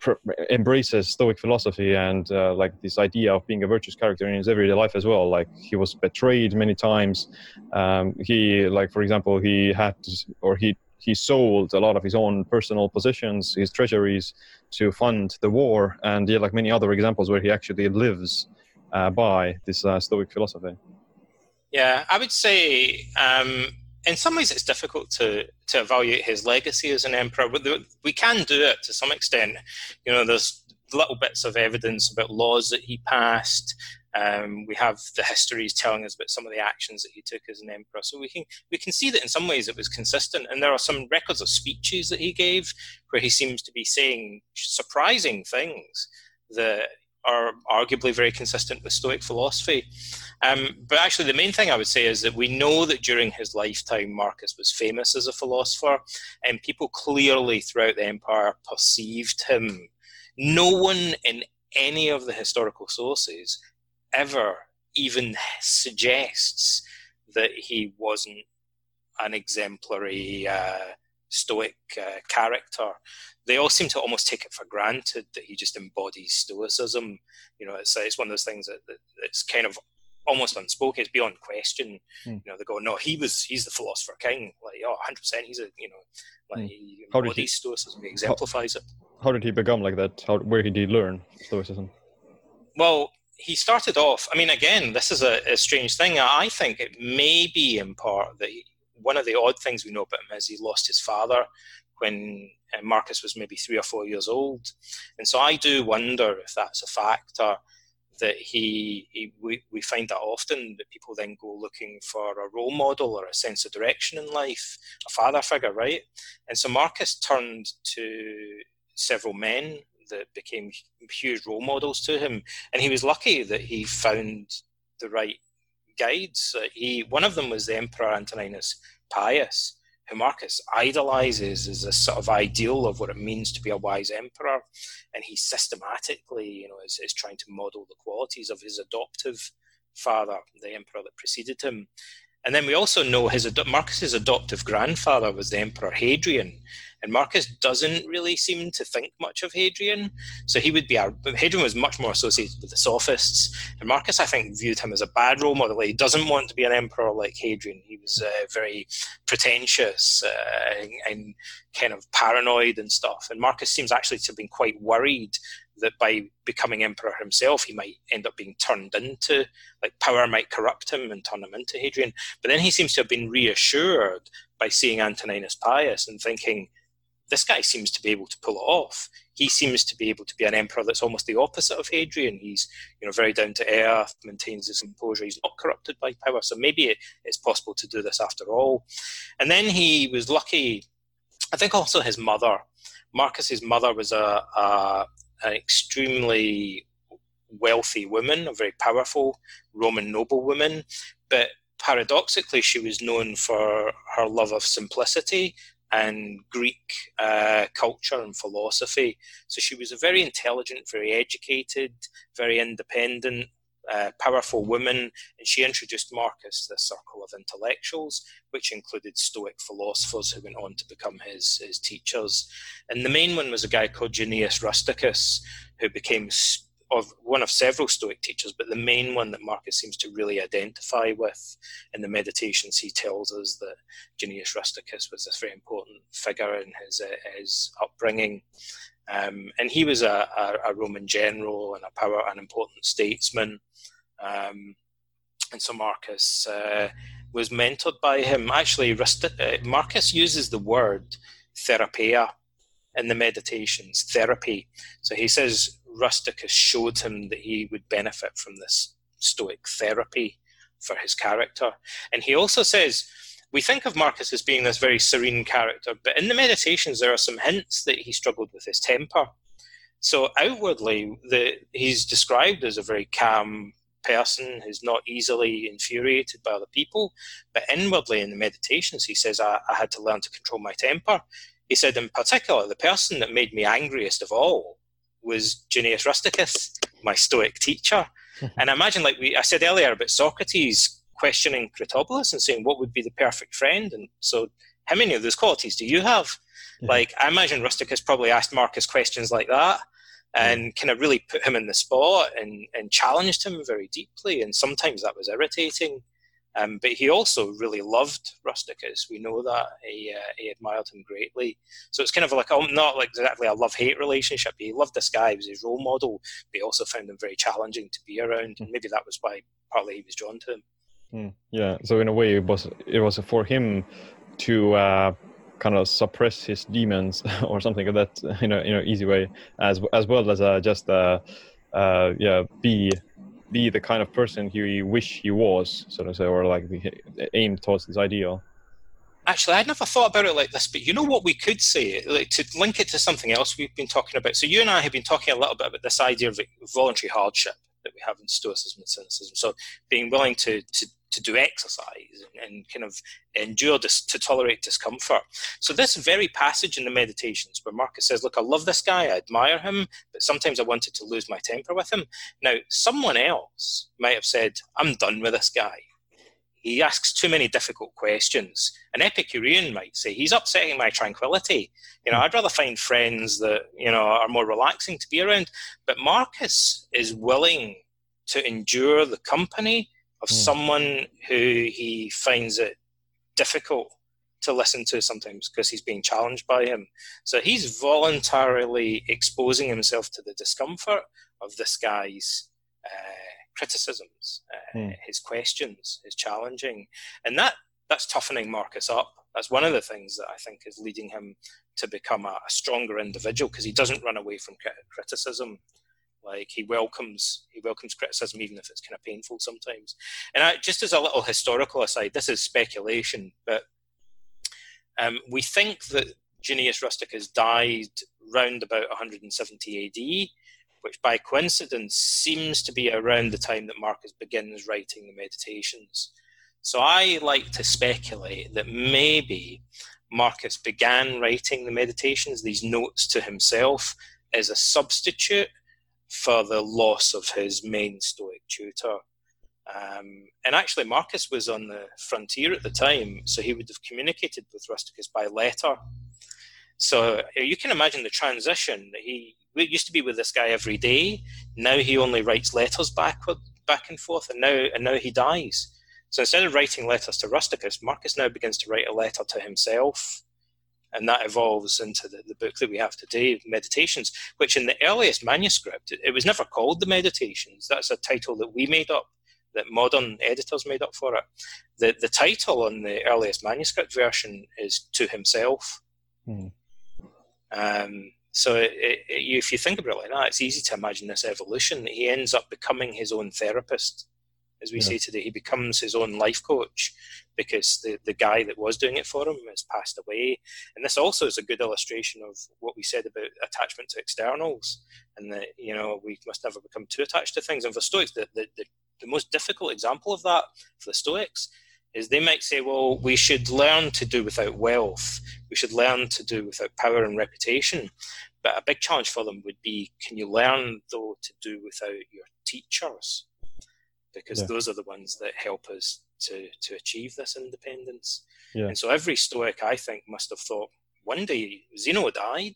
pr- embraces stoic philosophy and uh, like this idea of being a virtuous character in his everyday life as well. Like he was betrayed many times. Um, he like for example he had or he he sold a lot of his own personal possessions, his treasuries, to fund the war, and yeah, like many other examples where he actually lives uh, by this uh, Stoic philosophy. Yeah, I would say um, in some ways it's difficult to to evaluate his legacy as an emperor, but we can do it to some extent. You know, there's little bits of evidence about laws that he passed, um, we have the histories telling us about some of the actions that he took as an emperor, so we can we can see that in some ways it was consistent. And there are some records of speeches that he gave where he seems to be saying surprising things that are arguably very consistent with Stoic philosophy. Um, but actually, the main thing I would say is that we know that during his lifetime, Marcus was famous as a philosopher, and people clearly throughout the empire perceived him. No one in any of the historical sources ever even suggests that he wasn't an exemplary uh, Stoic uh, character, they all seem to almost take it for granted that he just embodies Stoicism. You know, it's it's one of those things that, that it's kind of almost unspoken. It's beyond question. Mm. You know, they go, no, he was he's the philosopher king. Like, oh, 100 percent, he's a you know, like mm. he embodies he, Stoicism, he exemplifies how, it. How did he become like that? How where did he learn Stoicism? Well, he started off. I mean, again, this is a, a strange thing. I think it may be in part that he, one of the odd things we know about him is he lost his father when uh, Marcus was maybe three or four years old. And so I do wonder if that's a factor that he, he we, we find that often that people then go looking for a role model or a sense of direction in life, a father figure, right? And so Marcus turned to several men that became huge role models to him, and he was lucky that he found the right guides. Uh, he one of them was the Emperor Antoninus Pius, who Marcus idolizes as a sort of ideal of what it means to be a wise emperor, and he systematically, you know, is, is trying to model the qualities of his adoptive father, the emperor that preceded him. And then we also know his Marcus's adoptive grandfather was the Emperor Hadrian, and Marcus doesn't really seem to think much of Hadrian. So he would be our, Hadrian was much more associated with the sophists. And Marcus, I think, viewed him as a bad role model. He doesn't want to be an emperor like Hadrian. He was uh, very pretentious uh, and, and kind of paranoid and stuff. And Marcus seems actually to have been quite worried that by becoming emperor himself, he might end up being turned into, like power might corrupt him and turn him into Hadrian. But then he seems to have been reassured by seeing Antoninus Pius and thinking, this guy seems to be able to pull it off. He seems to be able to be an emperor that's almost the opposite of Hadrian. He's, you know, very down to earth, maintains his composure. He's not corrupted by power. So maybe it, it's possible to do this after all. And then he was lucky. I think also his mother, Marcus's mother, was a, a an extremely wealthy woman, a very powerful Roman noblewoman, but paradoxically, she was known for her love of simplicity and Greek uh, culture and philosophy. So she was a very intelligent, very educated, very independent, powerful woman, and she introduced Marcus to the circle of intellectuals, which included Stoic philosophers who went on to become his, his teachers. And the main one was a guy called Junius Rusticus, who became of one of several Stoic teachers, but the main one that Marcus seems to really identify with in the meditations, he tells us that Junius Rusticus was a very important figure in his uh, his upbringing, um, and he was a, a, a, Roman general and a power, an important statesman, um, and so Marcus uh, was mentored by him. Actually, uh, Marcus uses the word therapia in the meditations, therapy. So he says Rusticus showed him that he would benefit from this Stoic therapy for his character. And he also says, we think of Marcus as being this very serene character, but in the meditations, there are some hints that he struggled with his temper. So outwardly, the, he's described as a very calm person who's not easily infuriated by other people, but inwardly in the meditations, he says, I, I had to learn to control my temper. He said, in particular, the person that made me angriest of all was Junius Rusticus, my Stoic teacher. and I imagine, like we, I said earlier about Socrates questioning Critobulus and saying, what would be the perfect friend? And so, how many of those qualities do you have? Like, I imagine Rusticus probably asked Marcus questions like that and kind of really put him in the spot and, and challenged him very deeply. And sometimes that was irritating. Um, but he also really loved Rusticus. We know that he, uh, he admired him greatly. So it's kind of like um, not like exactly a love hate relationship. He loved this guy; he was his role model. But he also found him very challenging to be around, and maybe that was why partly he was drawn to him. Mm, yeah. So in a way, it was it was for him to uh, kind of suppress his demons or something like that in a in an easy way, as as well as uh, just uh, uh, yeah be be the kind of person he wish he was, so to say, or like aim towards his ideal. Actually, I'd never thought about it like this, but you know what we could say, like, to link it to something else we've been talking about. So you and I have been talking a little bit about this idea of voluntary hardship that we have in Stoicism and Cynicism. So being willing to, to to do exercise and, kind of endure this to tolerate discomfort. So this very passage in the meditations where Marcus says, "Look, I love this guy, I admire him, but sometimes I wanted to lose my temper with him." Now, someone else might have said, "I'm done with this guy." he asks too many difficult questions. An Epicurean might say, he's upsetting my tranquility. You know, I'd rather find friends that, you know, are more relaxing to be around. But Marcus is willing to endure the company of mm. someone who he finds it difficult to listen to sometimes because he's being challenged by him. So he's voluntarily exposing himself to the discomfort of this guy's uh, criticisms, uh, mm. his questions, his challenging, and that that's toughening Marcus up. That's one of the things that I think is leading him to become a, a stronger individual because he doesn't run away from criticism. Like he welcomes he welcomes criticism even if it's kind of painful sometimes. And I, just as a little historical aside, this is speculation, but um, we think that Junius Rusticus died round about 170 AD which by coincidence seems to be around the time that Marcus begins writing the Meditations. So I like to speculate that maybe Marcus began writing the Meditations, these notes to himself, as a substitute for the loss of his main Stoic tutor. Um, and actually, Marcus was on the frontier at the time, so he would have communicated with Rusticus by letter. So you can imagine the transition. He used to be with this guy every day. Now he only writes letters backward, back and forth, and now and now he dies. So instead of writing letters to Rusticus, Marcus now begins to write a letter to himself, and that evolves into the, the book that we have today, Meditations, which in the earliest manuscript it, it was never called the Meditations. That's a title that we made up that modern editors made up for it. The the title on the earliest manuscript version is to himself. Hmm. Um, so it, it, if you think about it like that, it's easy to imagine this evolution. that He ends up becoming his own therapist, as we yeah. say today. He becomes his own life coach because the, the guy that was doing it for him has passed away. And this also is a good illustration of what we said about attachment to externals and that, you know, we must never become too attached to things. And for Stoics, the, the, the, the most difficult example of that for the Stoics is they might say, well, we should learn to do without wealth. We should learn to do without power and reputation. But a big challenge for them would be, can you learn though to do without your teachers? Because yeah. those are the ones that help us to, to achieve this independence. Yeah. And so every Stoic, I think, must have thought, one day Zeno died,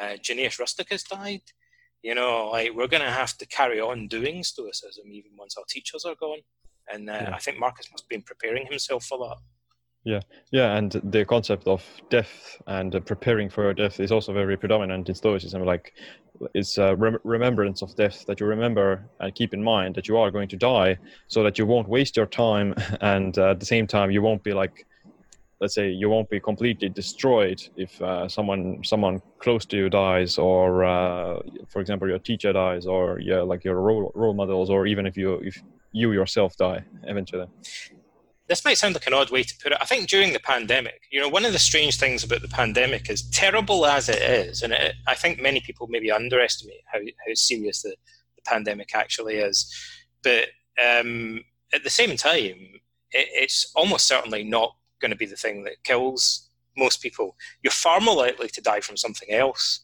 uh, Junius Rusticus died. You know, like we're going to have to carry on doing Stoicism even once our teachers are gone. And uh, yeah. I think Marcus must have been preparing himself for that. Yeah, yeah, and the concept of death and uh, preparing for death is also very predominant in Stoicism. Like, it's a rem- remembrance of death that you remember and keep in mind that you are going to die, so that you won't waste your time, and uh, at the same time you won't be like, let's say, you won't be completely destroyed if uh, someone someone close to you dies, or uh, for example your teacher dies, or yeah, like your role role models, or even if you if you yourself die eventually this might sound like an odd way to put it. I think during the pandemic, you know, one of the strange things about the pandemic is terrible as it is, and it, I think many people maybe underestimate how, how serious the, the pandemic actually is. But um, at the same time, it, it's almost certainly not going to be the thing that kills most people. You're far more likely to die from something else.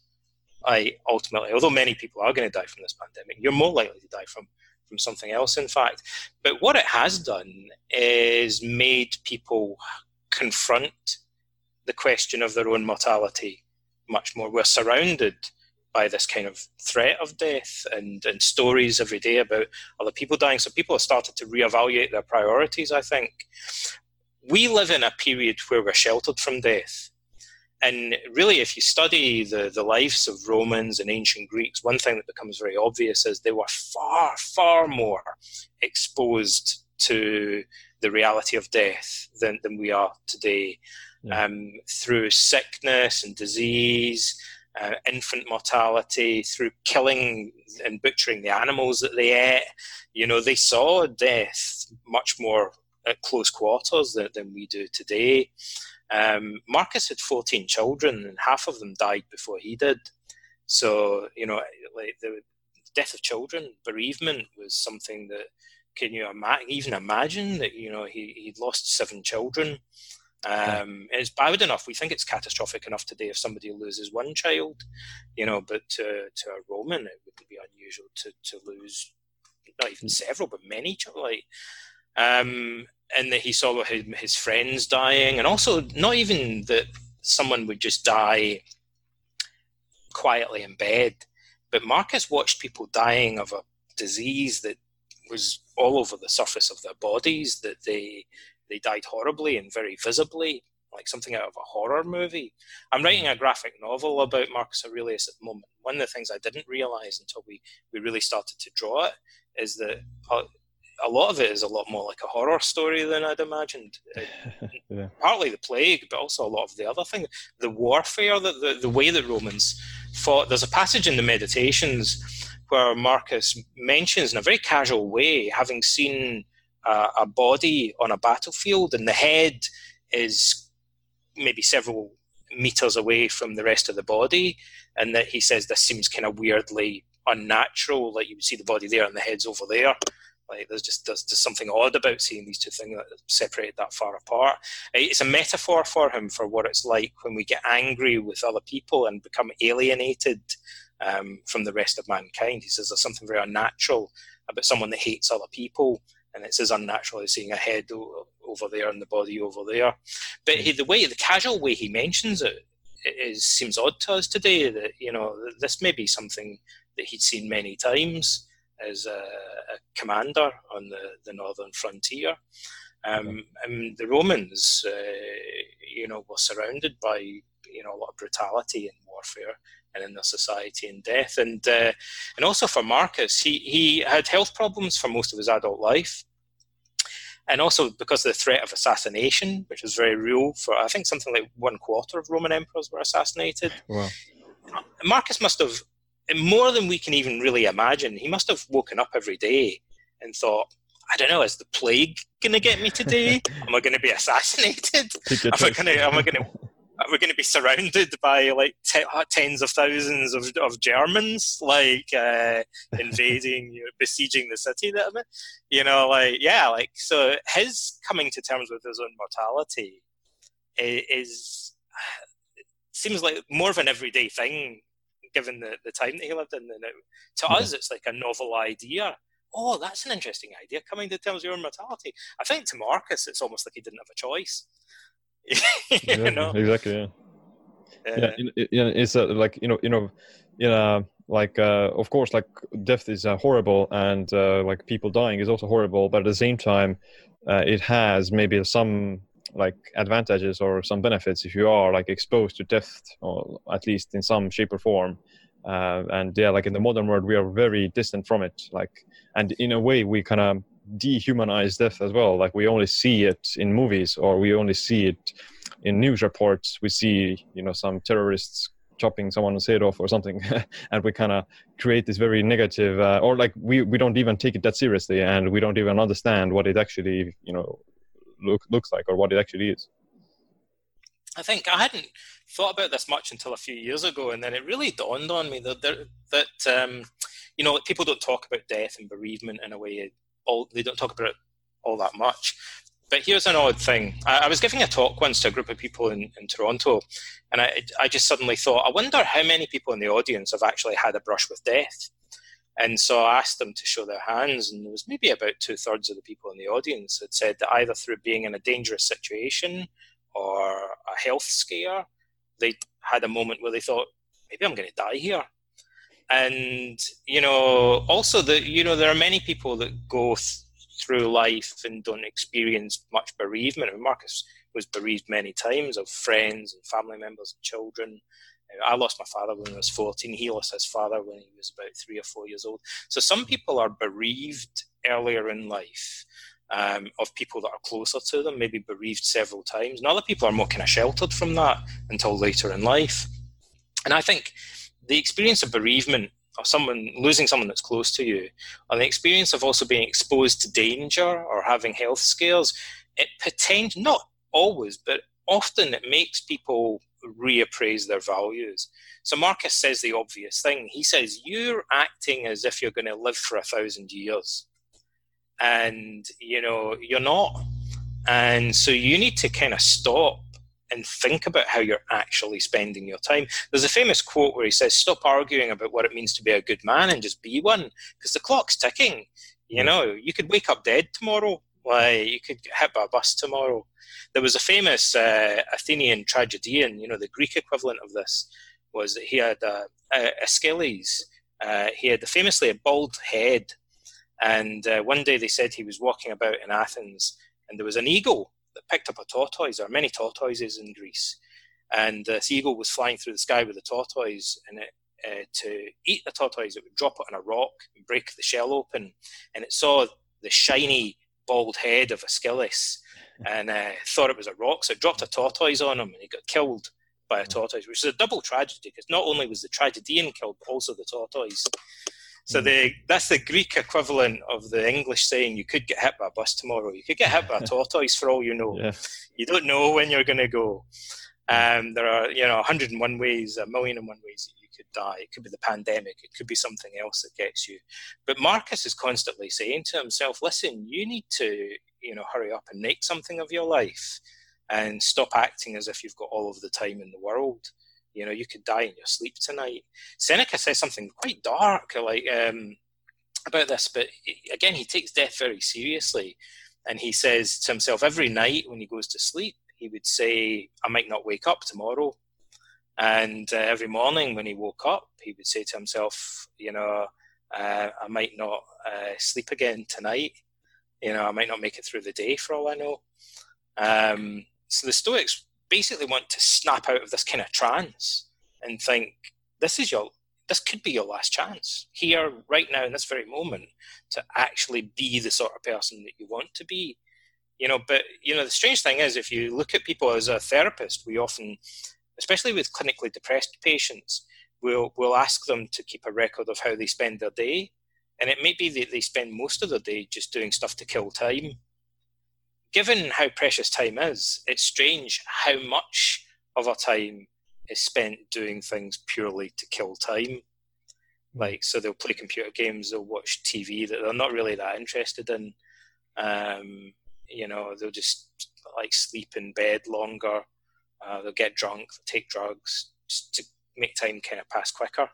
I ultimately, although many people are going to die from this pandemic, you're more likely to die from from something else, in fact. But what it has done is made people confront the question of their own mortality much more. We're surrounded by this kind of threat of death and, and stories every day about other people dying. So people have started to reevaluate their priorities, I think. We live in a period where we're sheltered from death. And really, if you study the, the lives of Romans and ancient Greeks, one thing that becomes very obvious is they were far, far more exposed to the reality of death than, than we are today. Yeah. Um, through sickness and disease, uh, infant mortality, through killing and butchering the animals that they ate, you know, they saw death much more at close quarters than, than we do today. Um, Marcus had 14 children, and half of them died before he did. So, you know, like the death of children, bereavement was something that can you ima- even imagine that, you know, he, he'd lost seven children. Um, it's bad enough. We think it's catastrophic enough today if somebody loses one child, you know, but to, to a Roman, it wouldn't be unusual to, to lose not even several, but many. Like um, and that he saw his, his friends dying, and also not even that someone would just die quietly in bed, but Marcus watched people dying of a disease that was all over the surface of their bodies, that they they died horribly and very visibly, like something out of a horror movie. I'm writing a graphic novel about Marcus Aurelius at the moment. One of the things I didn't realize until we, we really started to draw it is that uh, a lot of it is a lot more like a horror story than I'd imagined. yeah. Partly the plague, but also a lot of the other things. The warfare, the, the, the way that Romans fought. There's a passage in the Meditations where Marcus mentions, in a very casual way, having seen uh, a body on a battlefield and the head is maybe several meters away from the rest of the body, and that he says this seems kind of weirdly unnatural. Like you would see the body there and the head's over there. Like there's just there's just something odd about seeing these two things that separated that far apart. It's a metaphor for him for what it's like when we get angry with other people and become alienated um, from the rest of mankind. He says there's something very unnatural about someone that hates other people, and it's as unnatural as seeing a head over there and the body over there. But he, the way, the casual way he mentions it, is seems odd to us today. That you know this may be something that he'd seen many times as a, a commander on the, the northern frontier. Um, and the Romans, uh, you know, were surrounded by you know a lot of brutality and warfare, and in their society and death. And uh, and also for Marcus, he he had health problems for most of his adult life, and also because of the threat of assassination, which was very real for I think something like one quarter of Roman emperors were assassinated. Wow. Marcus must have more than we can even really imagine. He must have woken up every day and thought, I don't know, is the plague going to get me today? am I going to be assassinated? am I going to? Am I going to? Are we going to be surrounded by like t- uh, tens of thousands of, of Germans, like uh, invading, you know, besieging the city? That I'm you know, like yeah, like so. His coming to terms with his own mortality is seems like more of an everyday thing given the, the time that he lived in. And it, to yeah. us, it's like a novel idea. Oh, that's an interesting idea. Coming to terms with your own mortality. I think to Marcus, it's almost like he didn't have a choice. you exactly, know? Exactly. Yeah. Uh, yeah, yeah, it's uh, like you know, you know, you know, like uh, of course, like death is uh, horrible, and uh, like people dying is also horrible. But at the same time, uh, it has maybe some like advantages or some benefits if you are like exposed to death or at least in some shape or form uh, and yeah like in the modern world we are very distant from it like and in a way we kind of dehumanize death as well like we only see it in movies or we only see it in news reports we see you know some terrorists chopping someone's head off or something and we kind of create this very negative uh, or like we, we don't even take it that seriously and we don't even understand what it actually you know look, looks like or what it actually is. I think I hadn't thought about this much until a few years ago, and then it really dawned on me that that, that um, you know people don't talk about death and bereavement in a way. All they don't talk about it all that much. But here's an odd thing. I, I was giving a talk once to a group of people in, in Toronto, and I, I just suddenly thought, I wonder how many people in the audience have actually had a brush with death. And so I asked them to show their hands, and there was maybe about two thirds of the people in the audience had said that either through being in a dangerous situation or a health scare, they had a moment where they thought, maybe I'm going to die here. And you know, also that you know there are many people that go th- through life and don't experience much bereavement. And Marcus was bereaved many times of friends and family members and children. I lost my father when I was 14. He lost his father when he was about three or four years old. So some people are bereaved earlier in life um, of people that are closer to them, maybe bereaved several times. And other people are more kind of sheltered from that until later in life. And I think the experience of bereavement of someone losing someone that's close to you, or the experience of also being exposed to danger or having health scares, it potentially not always, but often it makes people reappraise their values. So Marcus says the obvious thing. He says, You're acting as if you're going to live for a thousand years. And, you know, you're not. And so you need to kind of stop and think about how you're actually spending your time. There's a famous quote where he says, Stop arguing about what it means to be a good man and just be one, because the clock's ticking. You know, you could wake up dead tomorrow Like you could get hit by a bus tomorrow. There was a famous uh, Athenian tragedian, you know, the Greek equivalent of this was that he had a, a Aeschylus. Uh, he had famously a bald head, and uh, one day they said he was walking about in Athens, and there was an eagle that picked up a tortoise. There are many tortoises in Greece, and this eagle was flying through the sky with a tortoise, and it, uh, to eat the tortoise, it would drop it on a rock and break the shell open, and it saw the shiny bald head of Aeschylus and uh, thought it was a rock, so it dropped a tortoise on him, and he got killed by a tortoise, which is a double tragedy because not only was the tragedian killed, but also the tortoise. So hmm. the that's the Greek equivalent of the English saying you could get hit by a bus tomorrow. You could get hit by a tortoise for all you know. Yeah. You don't know when you're going to go. Um, there are you know 101 ways, a million and one ways that you could die. It could be the pandemic. It could be something else that gets you. But Marcus is constantly saying to himself, "Listen, you need to you know hurry up and make something of your life, and stop acting as if you've got all of the time in the world." You know, you could die in your sleep tonight. Seneca says something quite dark, like um, about this, but again, he takes death very seriously, and he says to himself every night when he goes to sleep, he would say, "I might not wake up tomorrow," and uh, every morning when he woke up, he would say to himself, "You know, uh, I might not uh, sleep again tonight. You know, I might not make it through the day for all I know." Um, so the Stoics basically want to snap out of this kind of trance and think this is your this could be your last chance here right now in this very moment to actually be the sort of person that you want to be. You know but you know the strange thing is if you look at people as a therapist we often especially with clinically depressed patients we'll we'll ask them to keep a record of how they spend their day and it may be that they spend most of their day just doing stuff to kill time given how precious time is, it's strange how much of our time is spent doing things purely to kill time. Like, so they'll play computer games, they'll watch TV that they're not really that interested in. Um, you know, they'll just like sleep in bed longer. Uh, they'll get drunk, they'll take drugs just to make time kind of pass quicker.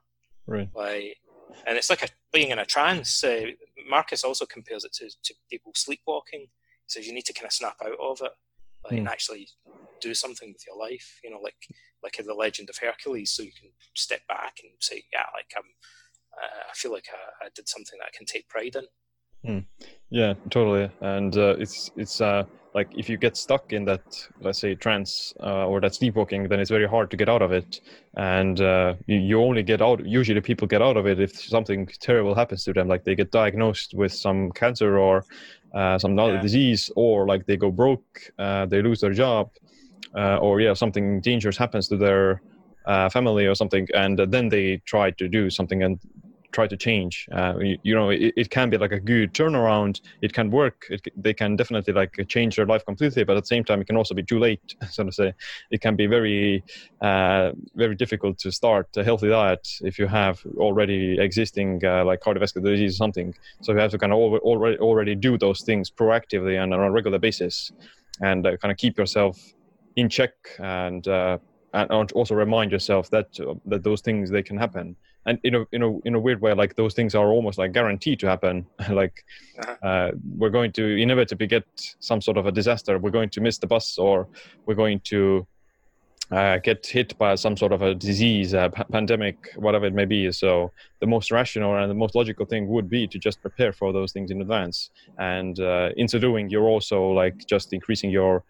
Right. Like, and it's like a, being in a trance. Uh, Marcus also compares it to, to people sleepwalking says you need to kind of snap out of it like, mm. and actually do something with your life. You know, like like in the Legend of Hercules, so you can step back and say, yeah, like I'm. Uh, I feel like I, I, did something that I can take pride in. Mm. Yeah, totally. And uh, it's it's uh, like if you get stuck in that, let's say, trance uh, or that sleepwalking, then it's very hard to get out of it. And uh, you, you only get out. Usually, people get out of it if something terrible happens to them, like they get diagnosed with some cancer or uh, some other yeah. disease, or like they go broke, uh, they lose their job, uh, or yeah, something dangerous happens to their uh, family or something, and then they try to do something and try to change. Uh, you, you, know, it, it, can be like a good turnaround. It can work. It, they can definitely like change their life completely, but at the same time, it can also be too late. So to say, it can be very, uh, very difficult to start a healthy diet if you have already existing uh, like cardiovascular disease or something. So you have to kind of already already do those things proactively and on a regular basis, and uh, kind of keep yourself in check and uh, and also remind yourself that uh, that those things they can happen and in a in a in a weird way, like those things are almost like guaranteed to happen. like uh-huh. uh, we're going to inevitably get some sort of a disaster. We're going to miss the bus, or we're going to uh, get hit by some sort of a disease, a p- pandemic, whatever it may be. So the most rational and the most logical thing would be to just prepare for those things in advance. And uh, in so doing, you're also like just increasing your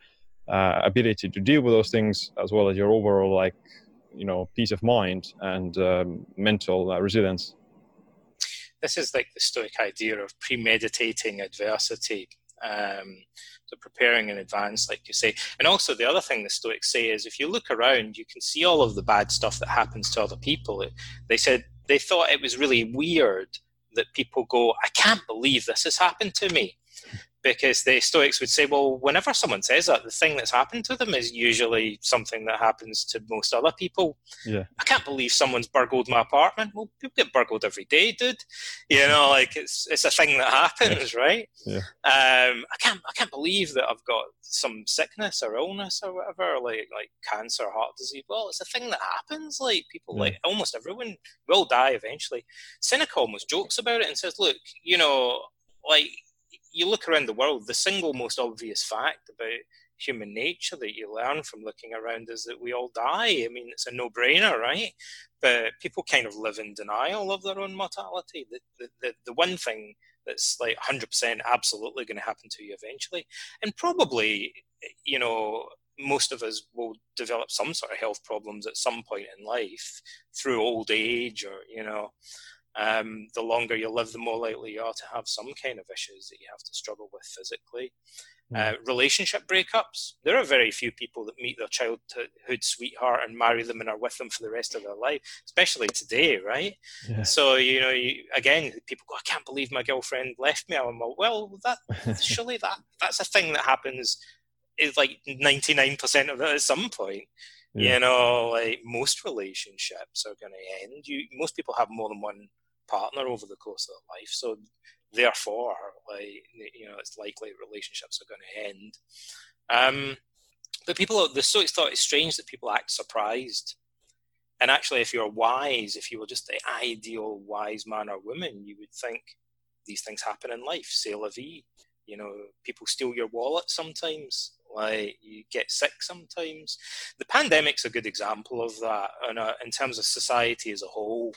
uh, ability to deal with those things as well as your overall like you know peace of mind and um, mental uh, resilience. This is like the stoic idea of premeditating adversity um, so preparing in advance like you say. And also the other thing the stoics say is if you look around you can see all of the bad stuff that happens to other people. They said they thought it was really weird that people go i can't believe this has happened to me because the Stoics would say, well, whenever someone says that, the thing that's happened to them is usually something that happens to most other people. Yeah. I can't believe someone's burgled my apartment. Well, people get burgled every day, dude. You know, like it's it's a thing that happens, yeah. right? Yeah. Um, I can't I can't believe that I've got some sickness or illness or whatever, like like cancer, heart disease. Well, it's a thing that happens. Like people, yeah. like almost everyone will die eventually. Seneca almost jokes about it and says, look, you know, like you look around the world, the single most obvious fact about human nature that you learn from looking around is that we all die. I mean, it's a no brainer, right? But people kind of live in denial of their own mortality. The, the, the, the one thing that's like 100% absolutely going to happen to you eventually. And probably, you know, most of us will develop some sort of health problems at some point in life through old age or, you know, um, the longer you live, the more likely you are to have some kind of issues that you have to struggle with physically. Uh, relationship breakups. There are very few people that meet their childhood sweetheart and marry them and are with them for the rest of their life, especially today, right? Yeah. So, you know, you, again, people go, I can't believe my girlfriend left me. I'm like, well, that surely that that's a thing that happens is like 99% of it at some point. Yeah. You know, like most relationships are going to end. You most people have more than one partner over the course of their life, so therefore, like you know, it's likely relationships are going to end. Um, but people, the Stoics thought it's strange that people act surprised. And actually, if you're wise, if you were just the ideal wise man or woman, you would think these things happen in life. C'est la vie. You know, people steal your wallet sometimes. Like you get sick sometimes. The pandemic's a good example of that. And in terms of society as a whole,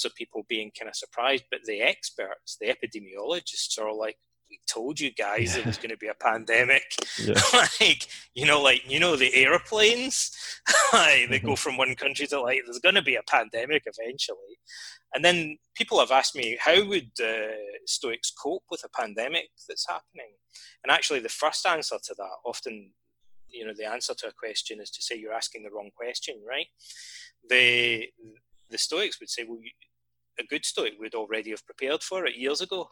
so people being kind of surprised. But the experts, the epidemiologists, are like, "We told you guys yeah. it was going to be a pandemic." Yeah. like you know, like you know, the airplanes, like, they go mm-hmm. from one country to like, "There's going to be a pandemic eventually." And then people have asked me, how would uh, Stoics cope with a pandemic that's happening? And actually, the first answer to that, often, you know, the answer to a question is to say you're asking the wrong question, right? The the Stoics would say, well, you, a good Stoic would already have prepared for it years ago.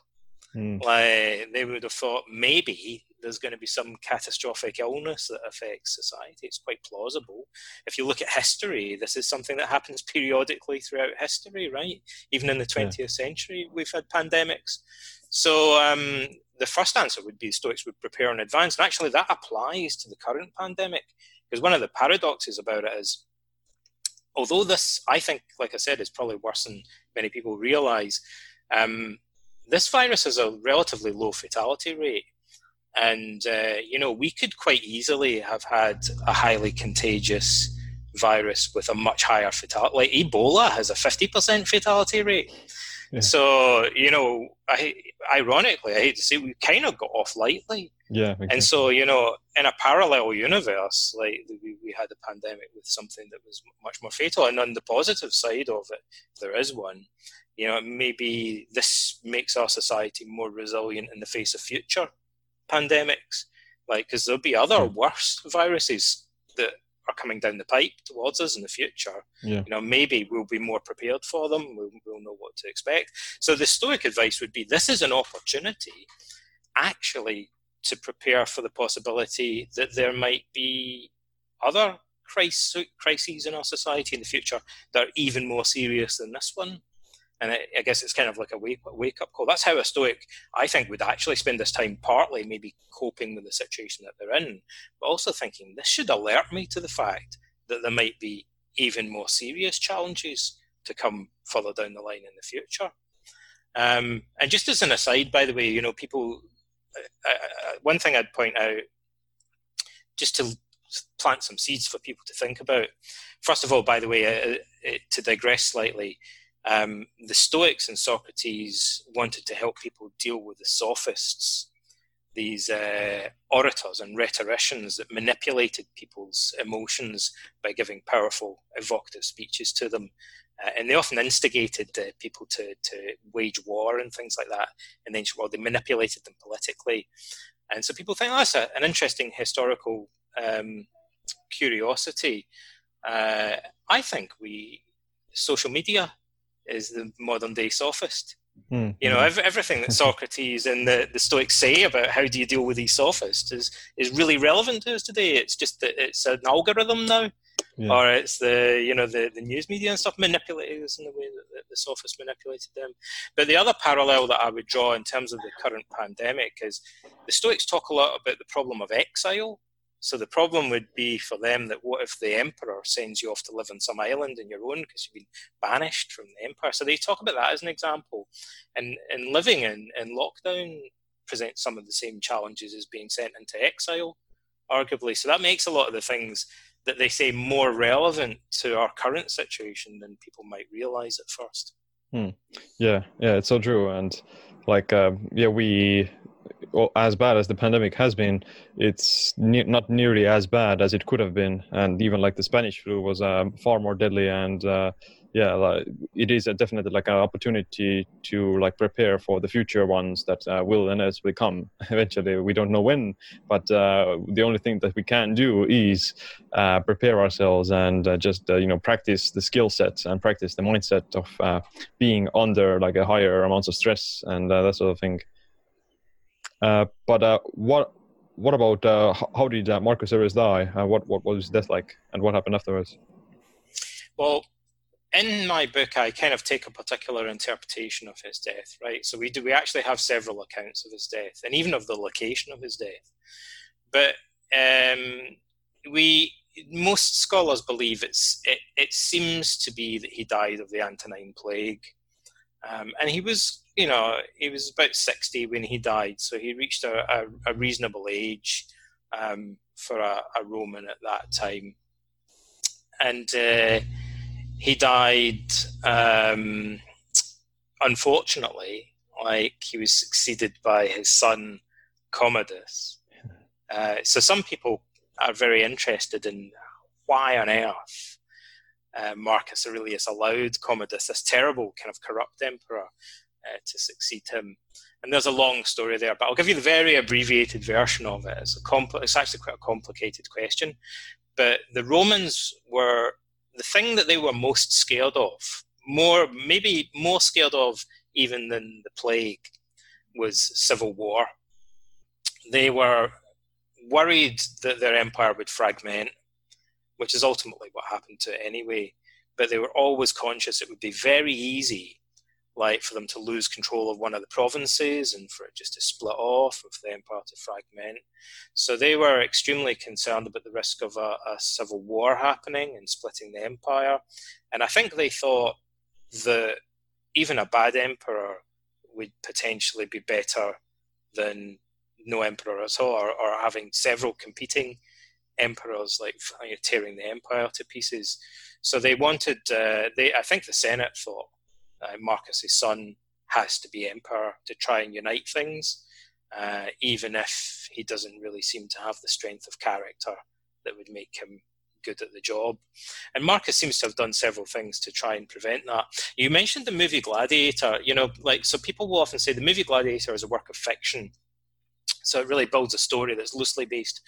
Mm. Like they would have thought maybe there's going to be some catastrophic illness that affects society. It's quite plausible. If you look at history, this is something that happens periodically throughout history, right? Even in the 20th yeah. century, we've had pandemics. So um, the first answer would be Stoics would prepare in advance, and actually that applies to the current pandemic because one of the paradoxes about it is although this, I think, like I said, is probably worse than many people realize, um, this virus has a relatively low fatality rate. And, uh, you know, we could quite easily have had a highly contagious virus with a much higher fatality. Like Ebola has a 50% fatality rate. Yeah. So, you know, I, ironically, I hate to say, we kind of got off lightly. Yeah. Exactly. And so, you know, in a parallel universe, like we, we had a pandemic with something that was much more fatal. And on the positive side of it, there is one, you know, maybe this makes our society more resilient in the face of future pandemics. Like, because there'll be other hmm. worse viruses that are coming down the pipe towards us in the future. Yeah. You know, maybe we'll be more prepared for them. We'll, we'll know what to expect. So the Stoic advice would be: this is an opportunity, actually, to prepare for the possibility that there might be other crises in our society in the future that are even more serious than this one. And I, I guess it's kind of like a wake, wake up call. That's how a Stoic, I think, would actually spend this time partly maybe coping with the situation that they're in, but also thinking this should alert me to the fact that there might be even more serious challenges to come further down the line in the future. Um, and just as an aside, by the way, you know, people, uh, uh, one thing I'd point out, just to plant some seeds for people to think about. First of all, by the way, uh, uh, to digress slightly, um, the Stoics and Socrates wanted to help people deal with the sophists, these uh, orators and rhetoricians that manipulated people's emotions by giving powerful, evocative speeches to them. Uh, and they often instigated uh, people to, to wage war and things like that And the ancient world. They manipulated them politically. And so people think oh, that's a, an interesting historical um, curiosity. Uh, I think we social media is the modern day sophist. Mm. You know, every, everything that Socrates and the, the Stoics say about how do you deal with these sophists is is really relevant to us today. It's just that it's an algorithm now, yeah. or it's the you know the, the news media and stuff manipulating us in the way that the, the sophists manipulated them. But the other parallel that I would draw in terms of the current pandemic is the Stoics talk a lot about the problem of exile so the problem would be for them that what if the emperor sends you off to live on some island in your own because you've been banished from the empire? So they talk about that as an example. And and living in, in lockdown presents some of the same challenges as being sent into exile, arguably. So that makes a lot of the things that they say more relevant to our current situation than people might realize at first. Hmm. Yeah, yeah, it's so true. And like, uh, yeah, we well, as bad as the pandemic has been, it's ne- not nearly as bad as it could have been. And even like the Spanish flu was um, far more deadly. And uh, yeah, like, it is definitely like an opportunity to like prepare for the future ones that uh, will inevitably come eventually. We don't know when, but uh, the only thing that we can do is uh, prepare ourselves and uh, just uh, you know practice the skill sets and practice the mindset of being under like a higher amounts of stress and that sort of thing. Uh, but uh, what what about uh, how did Marcus Aurelius die? what what was his death like, and what happened afterwards? Well, in my book, I kind of take a particular interpretation of his death, right? So we do we actually have several accounts of his death, and even of the location of his death. But um, we most scholars believe it's it, it seems to be that he died of the Antonine Plague, um, and he was you know, he was about 60 when he died, so he reached a, a, a reasonable age um, for a, a, Roman at that time. And uh, he died, um, unfortunately, like he was succeeded by his son Commodus. Uh, so some people are very interested in why on earth uh, Marcus Aurelius allowed Commodus, this terrible kind of corrupt emperor, uh, to succeed him. And there's a long story there, but I'll give you the very abbreviated version of it. It's, a compl- it's actually quite a complicated question. But the Romans were the thing that they were most scared of, more maybe more scared of even than the plague, was civil war. They were worried that their empire would fragment, which is ultimately what happened to it anyway. But they were always conscious it would be very easy like for them to lose control of one of the provinces and for it just to split off, or for the empire to fragment. So they were extremely concerned about the risk of a, a civil war happening and splitting the empire. And I think they thought that even a bad emperor would potentially be better than no emperor at all, or, or having several competing emperors, like tearing the empire to pieces. So they wanted, uh, they I think the Senate thought uh, Marcus's son has to be emperor to try and unite things, uh, even if he doesn't really seem to have the strength of character that would make him good at the job. And Marcus seems to have done several things to try and prevent that. You mentioned the movie Gladiator, you know, like, so people will often say the movie Gladiator is a work of fiction. So it really builds a story that's loosely based.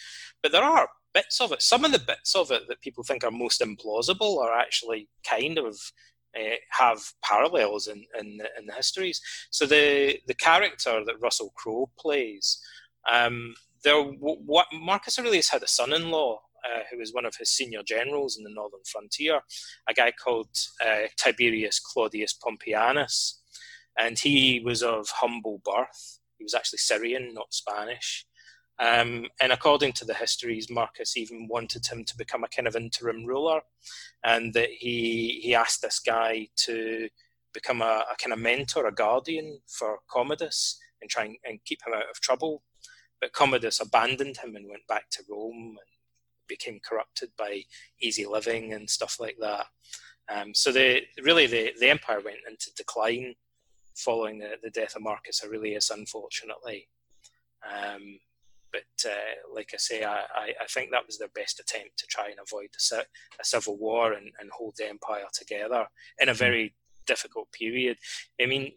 But there are bits of it. Some of the bits of it that people think are most implausible are actually kind of uh, have parallels in, in, in the histories. So the the character that Russell Crowe plays, um, there what Marcus Aurelius had a son-in-law uh, who was one of his senior generals in the northern frontier, a guy called uh, Tiberius Claudius Pompeianus, and he was of humble birth. He was actually Syrian, not Spanish. Um, and according to the histories, Marcus even wanted him to become a kind of interim ruler, and that he he asked this guy to become a, a kind of mentor, a guardian for Commodus, and try and, and keep him out of trouble. But Commodus abandoned him and went back to Rome and became corrupted by easy living and stuff like that. Um, so the really the, the empire went into decline following the, the death of Marcus Aurelius, unfortunately. Um, but uh, like I say, I, I, think that was their best attempt to try and avoid a, a civil war and, and hold the empire together in a hmm. very difficult period. I mean,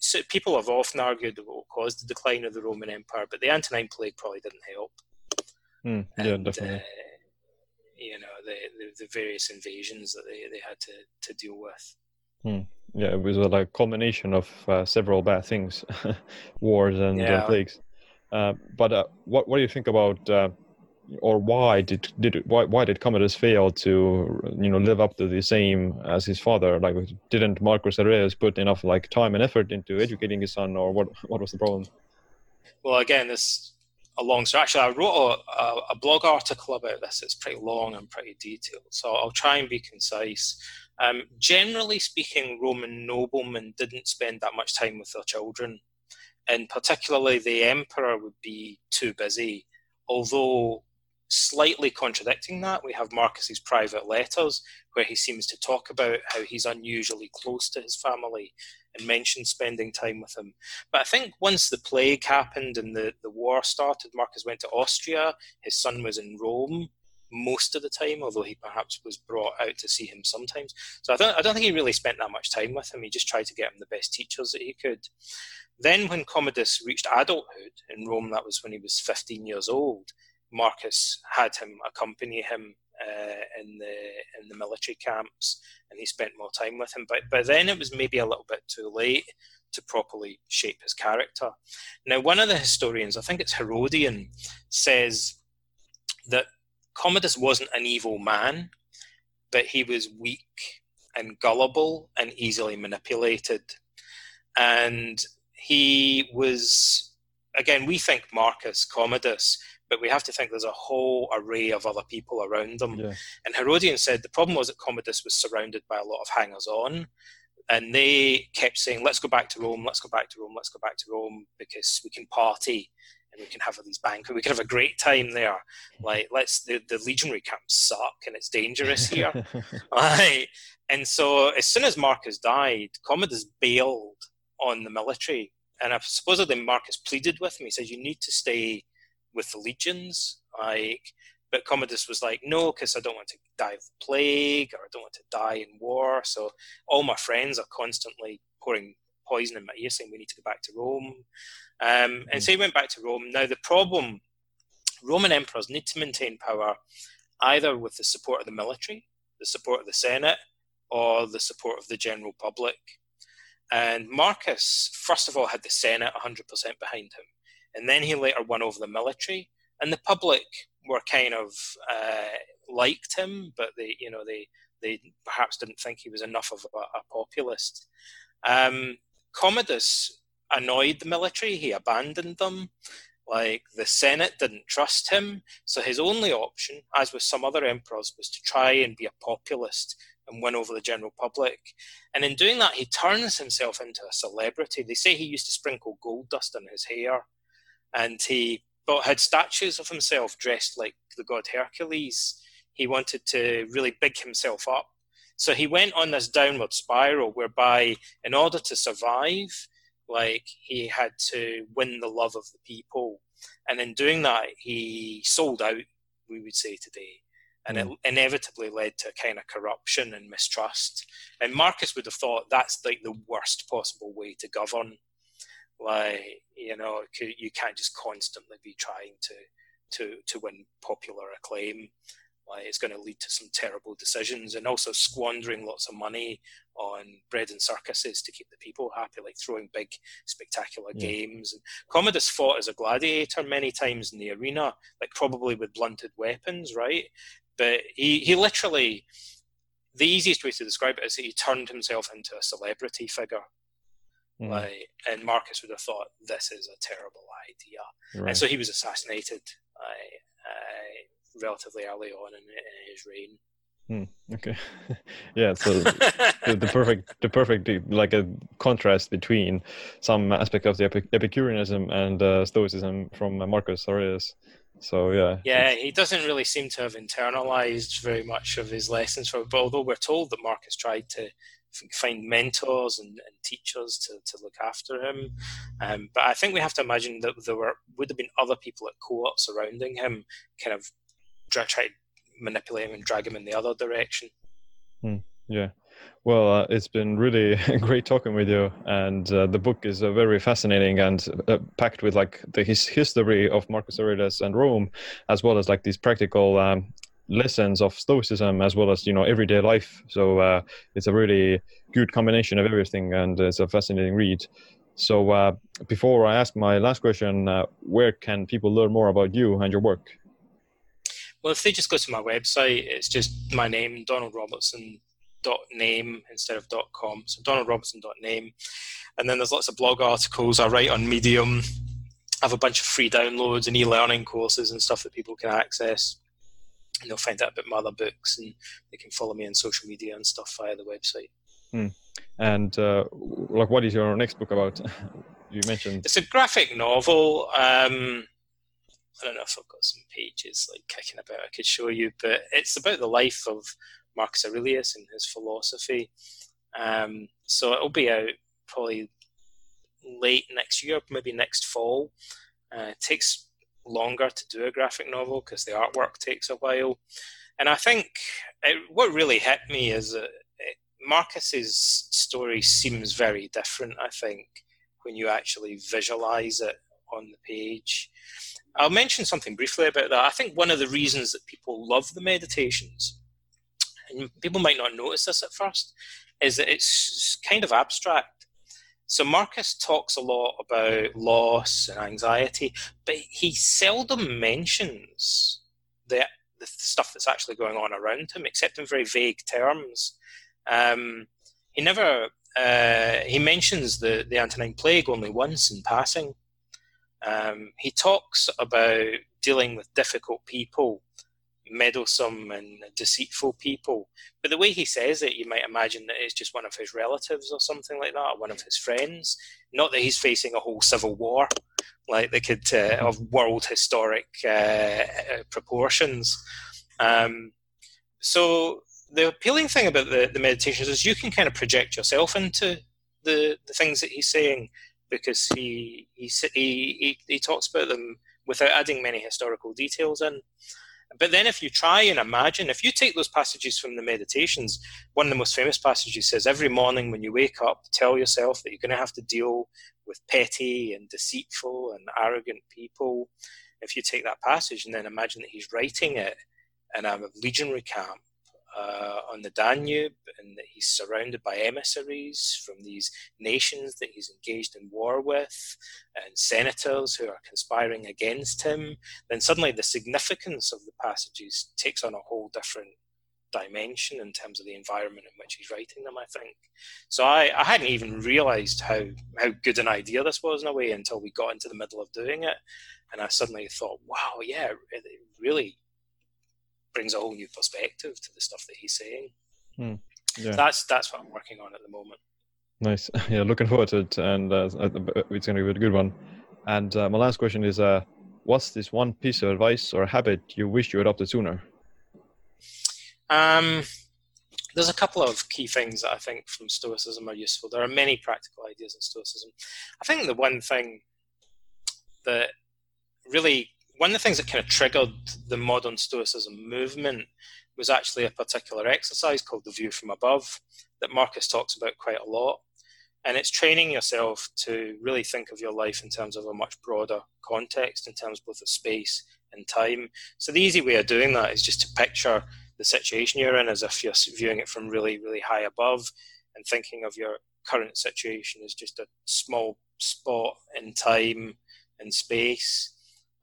so people have often argued what caused the decline of the Roman Empire, but the Antonine Plague probably didn't help. Mm, yeah, and, definitely. Uh, you know, the, the, the, various invasions that they, they had to, to deal with. Mm. Yeah, it was a like culmination of uh, several bad things, wars and uh, plagues. Uh, but uh, what what do you think about uh, or why did did why why did Commodus fail to you know live up to the same as his father? Like, didn't Marcus Aurelius put enough like time and effort into educating his son, or what what was the problem? Well, again, this a long story. Actually, I wrote a, a, blog article about this. It's pretty long and pretty detailed, so I'll try and be concise. Um, generally speaking, Roman noblemen didn't spend that much time with their children and particularly the emperor would be too busy. Although slightly contradicting that, we have Marcus's private letters where he seems to talk about how he's unusually close to his family and mentions spending time with him. But I think once the plague happened and the, the war started, Marcus went to Austria. His son was in Rome most of the time, although he perhaps was brought out to see him sometimes. So I don't, I don't think he really spent that much time with him. He just tried to get him the best teachers that he could. Then, when Commodus reached adulthood in Rome, that was when he was 15 years old, Marcus had him accompany him uh, in the in the military camps, and he spent more time with him. But by then, it was maybe a little bit too late to properly shape his character. Now, one of the historians, I think it's Herodian, says that Commodus wasn't an evil man, but he was weak and gullible and easily manipulated. And he was, again, we think Marcus Commodus, but we have to think there's a whole array of other people around them. Yeah. And Herodian said the problem was that Commodus was surrounded by a lot of hangers on. And they kept saying, let's go back to Rome, let's go back to Rome, let's go back to Rome because we can party and we can have these banquets. We can have a great time there. Like, let's the, the legionary camps suck and it's dangerous here. right. And so as soon as Marcus died, Commodus bailed on the military. And I supposedly Marcus pleaded with him. He said, You need to stay with the legions. Like, but Commodus was like, No, because I don't want to die of the plague or I don't want to die in war. So all my friends are constantly pouring poison in my ear saying we need to go back to Rome. Um, and so he went back to Rome. Now, the problem Roman emperors need to maintain power either with the support of the military, the support of the Senate, or the support of the general public. And Marcus, first of all, had the Senate 100% behind him. And then he later won over the military. And the public were kind of uh, liked him, but they, you know, they, they perhaps didn't think he was enough of a, a populist. Um, Commodus annoyed the military, he abandoned them. Like the Senate didn't trust him, so his only option, as with some other emperors, was to try and be a populist and win over the general public. And in doing that, he turns himself into a celebrity. They say he used to sprinkle gold dust on his hair, and he but had statues of himself dressed like the god Hercules. He wanted to really big himself up. So he went on this downward spiral whereby, in order to survive, like he had to win the love of the people. And in doing that, he sold out, we would say today and it mm. inevitably led to a kind of corruption and mistrust. And Marcus would have thought that's like the worst possible way to govern. Like you know, you can't just constantly be trying to to to win popular acclaim. Like it's going to lead to some terrible decisions, and also squandering lots of money on bread and circuses to keep the people happy, like throwing big spectacular yeah. games. And Commodus fought as a gladiator many times in the arena, like probably with blunted weapons, right? But he, he literally, the easiest way to describe it is that he turned himself into a celebrity figure. Mm. Like, and Marcus would have thought this is a terrible idea, right. and so he was assassinated uh, uh, relatively early on in, in his reign. Hmm, okay, yeah. So the, the, perfect, the perfect, like a contrast between some aspect of the Epicureanism and uh, Stoicism from Marcus Aurelius. So yeah. Yeah, he doesn't really seem to have internalized very much of his lessons from. But although we're told that Marcus tried to find mentors and, and teachers to, to look after him, um, but I think we have to imagine that there were would have been other people at court surrounding him, kind of try, try to manipulate him and drag him in the other direction. Hmm. Yeah. Well, uh, it's been really great talking with you, and uh, the book is uh, very fascinating and uh, packed with like the his history of Marcus Aurelius and Rome, as well as like these practical um, lessons of Stoicism, as well as you know everyday life. So uh, it's a really good combination of everything, and it's a fascinating read. So uh, before I ask my last question, where can people learn more about you and your work? Well, if they just go to my website, it's just my name, Donald Robertson dot name instead of dot com. So donaldrobertson dot name, and then there's lots of blog articles. I write on Medium. I have a bunch of free downloads and e-learning courses and stuff that people can access. And they'll find out about my other books, and they can follow me on social media and stuff via the website. Hmm. And uh, like, what is your next book about? you mentioned it's a graphic novel. Um, I don't know if I've got some pages like kicking about I could show you, but it's about the life of Marcus Aurelius and his philosophy. Um, so it'll be out probably late next year, maybe next fall. Uh, it takes longer to do a graphic novel because the artwork takes a while. And I think it, what really hit me is that it, Marcus's story seems very different, I think, when you actually visualize it on the page. I'll mention something briefly about that. I think one of the reasons that people love the meditations, and people might not notice this at first, is that it's kind of abstract. So Marcus talks a lot about loss and anxiety, but he seldom mentions the, the stuff that's actually going on around him, except in very vague terms. Um, he never uh, he mentions the the Antonine Plague only once in passing. Um, he talks about dealing with difficult people meddlesome and deceitful people. But the way he says it, you might imagine that it's just one of his relatives or something like that, one of his friends. Not that he's facing a whole civil war, like they could uh, of world historic uh, uh, proportions. Um, so the appealing thing about the, the meditations is you can kind of project yourself into the, the things that he's saying because he, he, he, he talks about them without adding many historical details in. But then, if you try and imagine, if you take those passages from the meditations, one of the most famous passages says, Every morning when you wake up, tell yourself that you're going to have to deal with petty and deceitful and arrogant people. If you take that passage and then imagine that he's writing it in a legionary camp uh, on the Danube and that he's surrounded by emissaries from these nations that he's engaged in war with and senators who are conspiring against him, then suddenly the significance of the passages takes on a whole different dimension in terms of the environment in which he's writing them, I think. So I, I hadn't even realized how, how good an idea this was in a way until we got into the middle of doing it. And I suddenly thought, wow, yeah, it really brings a whole new perspective to the stuff that he's saying. Hmm. Yeah. That's that's what I'm working on at the moment. Nice. Yeah, looking forward to it, and uh, it's going to be a good one. And uh, my last question is, uh, what's this one piece of advice or habit you wish you adopted sooner? Um, there's a couple of key things that I think from Stoicism are useful. There are many practical ideas in Stoicism. I think the one thing that really one of the things that kind of triggered the modern Stoicism movement was actually a particular exercise called the view from above that Marcus talks about quite a lot. And it's training yourself to really think of your life in terms of a much broader context, in terms both of space and time. So the easy way of doing that is just to picture the situation you're in as if you're viewing it from really, really high above and thinking of your current situation as just a small spot in time and space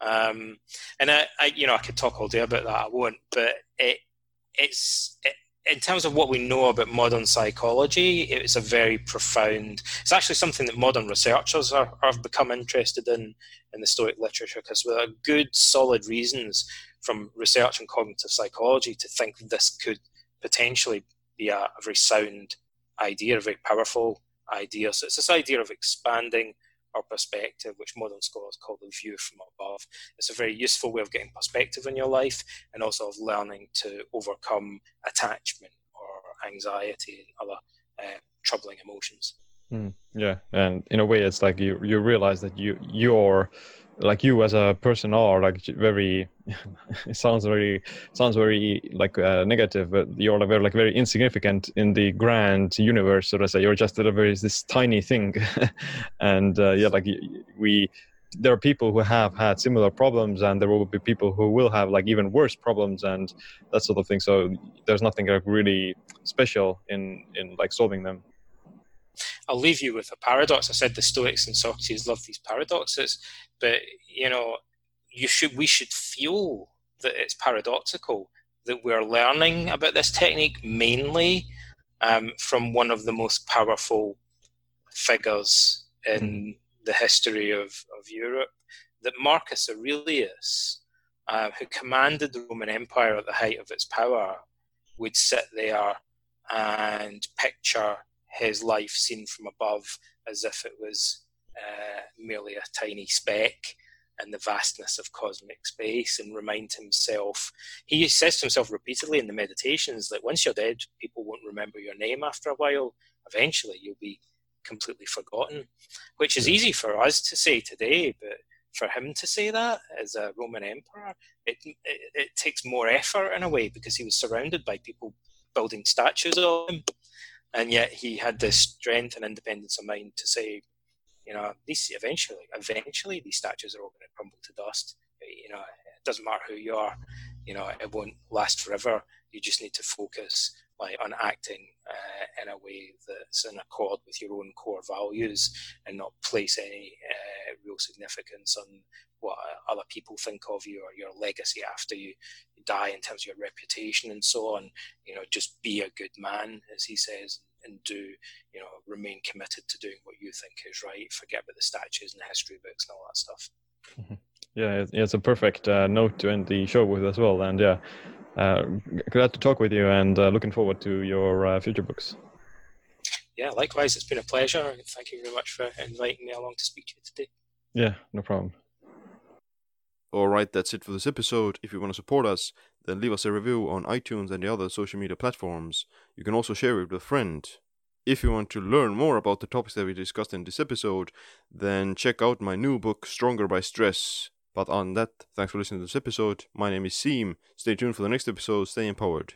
um, and I, I, you know, I could talk all day about that. I won't. But it, it's it, in terms of what we know about modern psychology, it's a very profound. It's actually something that modern researchers are, have become interested in in the Stoic literature because there are good, solid reasons from research and cognitive psychology to think this could potentially be a, a very sound idea, a very powerful idea. So it's this idea of expanding or perspective, which modern scholars call the view from above. It's a very useful way of getting perspective in your life and also of learning to overcome attachment or anxiety and other uh, troubling emotions. Mm, yeah, and in a way, it's like you you realize that you you're like you as a person are like very it sounds very sounds very like uh, negative but you're like very like very insignificant in the grand universe so to say. You're just a very this tiny thing. And uh, yeah like we there are people who have had similar problems and there will be people who will have like even worse problems and that sort of thing. So there's nothing like really special in in like solving them I'll leave you with a paradox. I said the Stoics and Socrates love these paradoxes, but you know, you should we should feel that it's paradoxical that we're learning about this technique mainly um, from one of the most powerful figures in mm. the history of, of Europe, that Marcus Aurelius, uh, who commanded the Roman Empire at the height of its power, would sit there and picture his life seen from above as if it was uh, merely a tiny speck in the vastness of cosmic space and remind himself. He says to himself repeatedly in the meditations that once you're dead, people won't remember your name after a while. Eventually, you'll be completely forgotten, which is easy for us to say today, but for him to say that as a Roman emperor, it, it, it takes more effort in a way because he was surrounded by people building statues of him, and yet he had this strength and independence of mind to say, you know, these eventually, eventually, these statues are all going to crumble to dust. You know, it doesn't matter who you are. You know, it won't last forever. You just need to focus like on acting uh, in a way that's in accord with your own core values and not place any uh, real significance on what other people think of you or your legacy after you die in terms of your reputation and so on. You know, just be a good man, as he says, and do, you know, remain committed to doing what you think is right. Forget about the statues and the history books and all that stuff. Mm-hmm. Yeah, it's a perfect uh, note to end the show with as well. And yeah, uh, glad to talk with you and uh, looking forward to your uh, future books. Yeah, likewise. It's been a pleasure. Thank you very much for inviting me along to speak to you today. Yeah, no problem. All right, that's it for this episode. If you want to support us, then leave us a review on iTunes and the other social media platforms. You can also share it with a friend. If you want to learn more about the topics that we discussed in this episode, then check out my new book, Stronger by Stress. But on that, thanks for listening to this episode. My name is Siim. Stay tuned for the next episode. Stay empowered.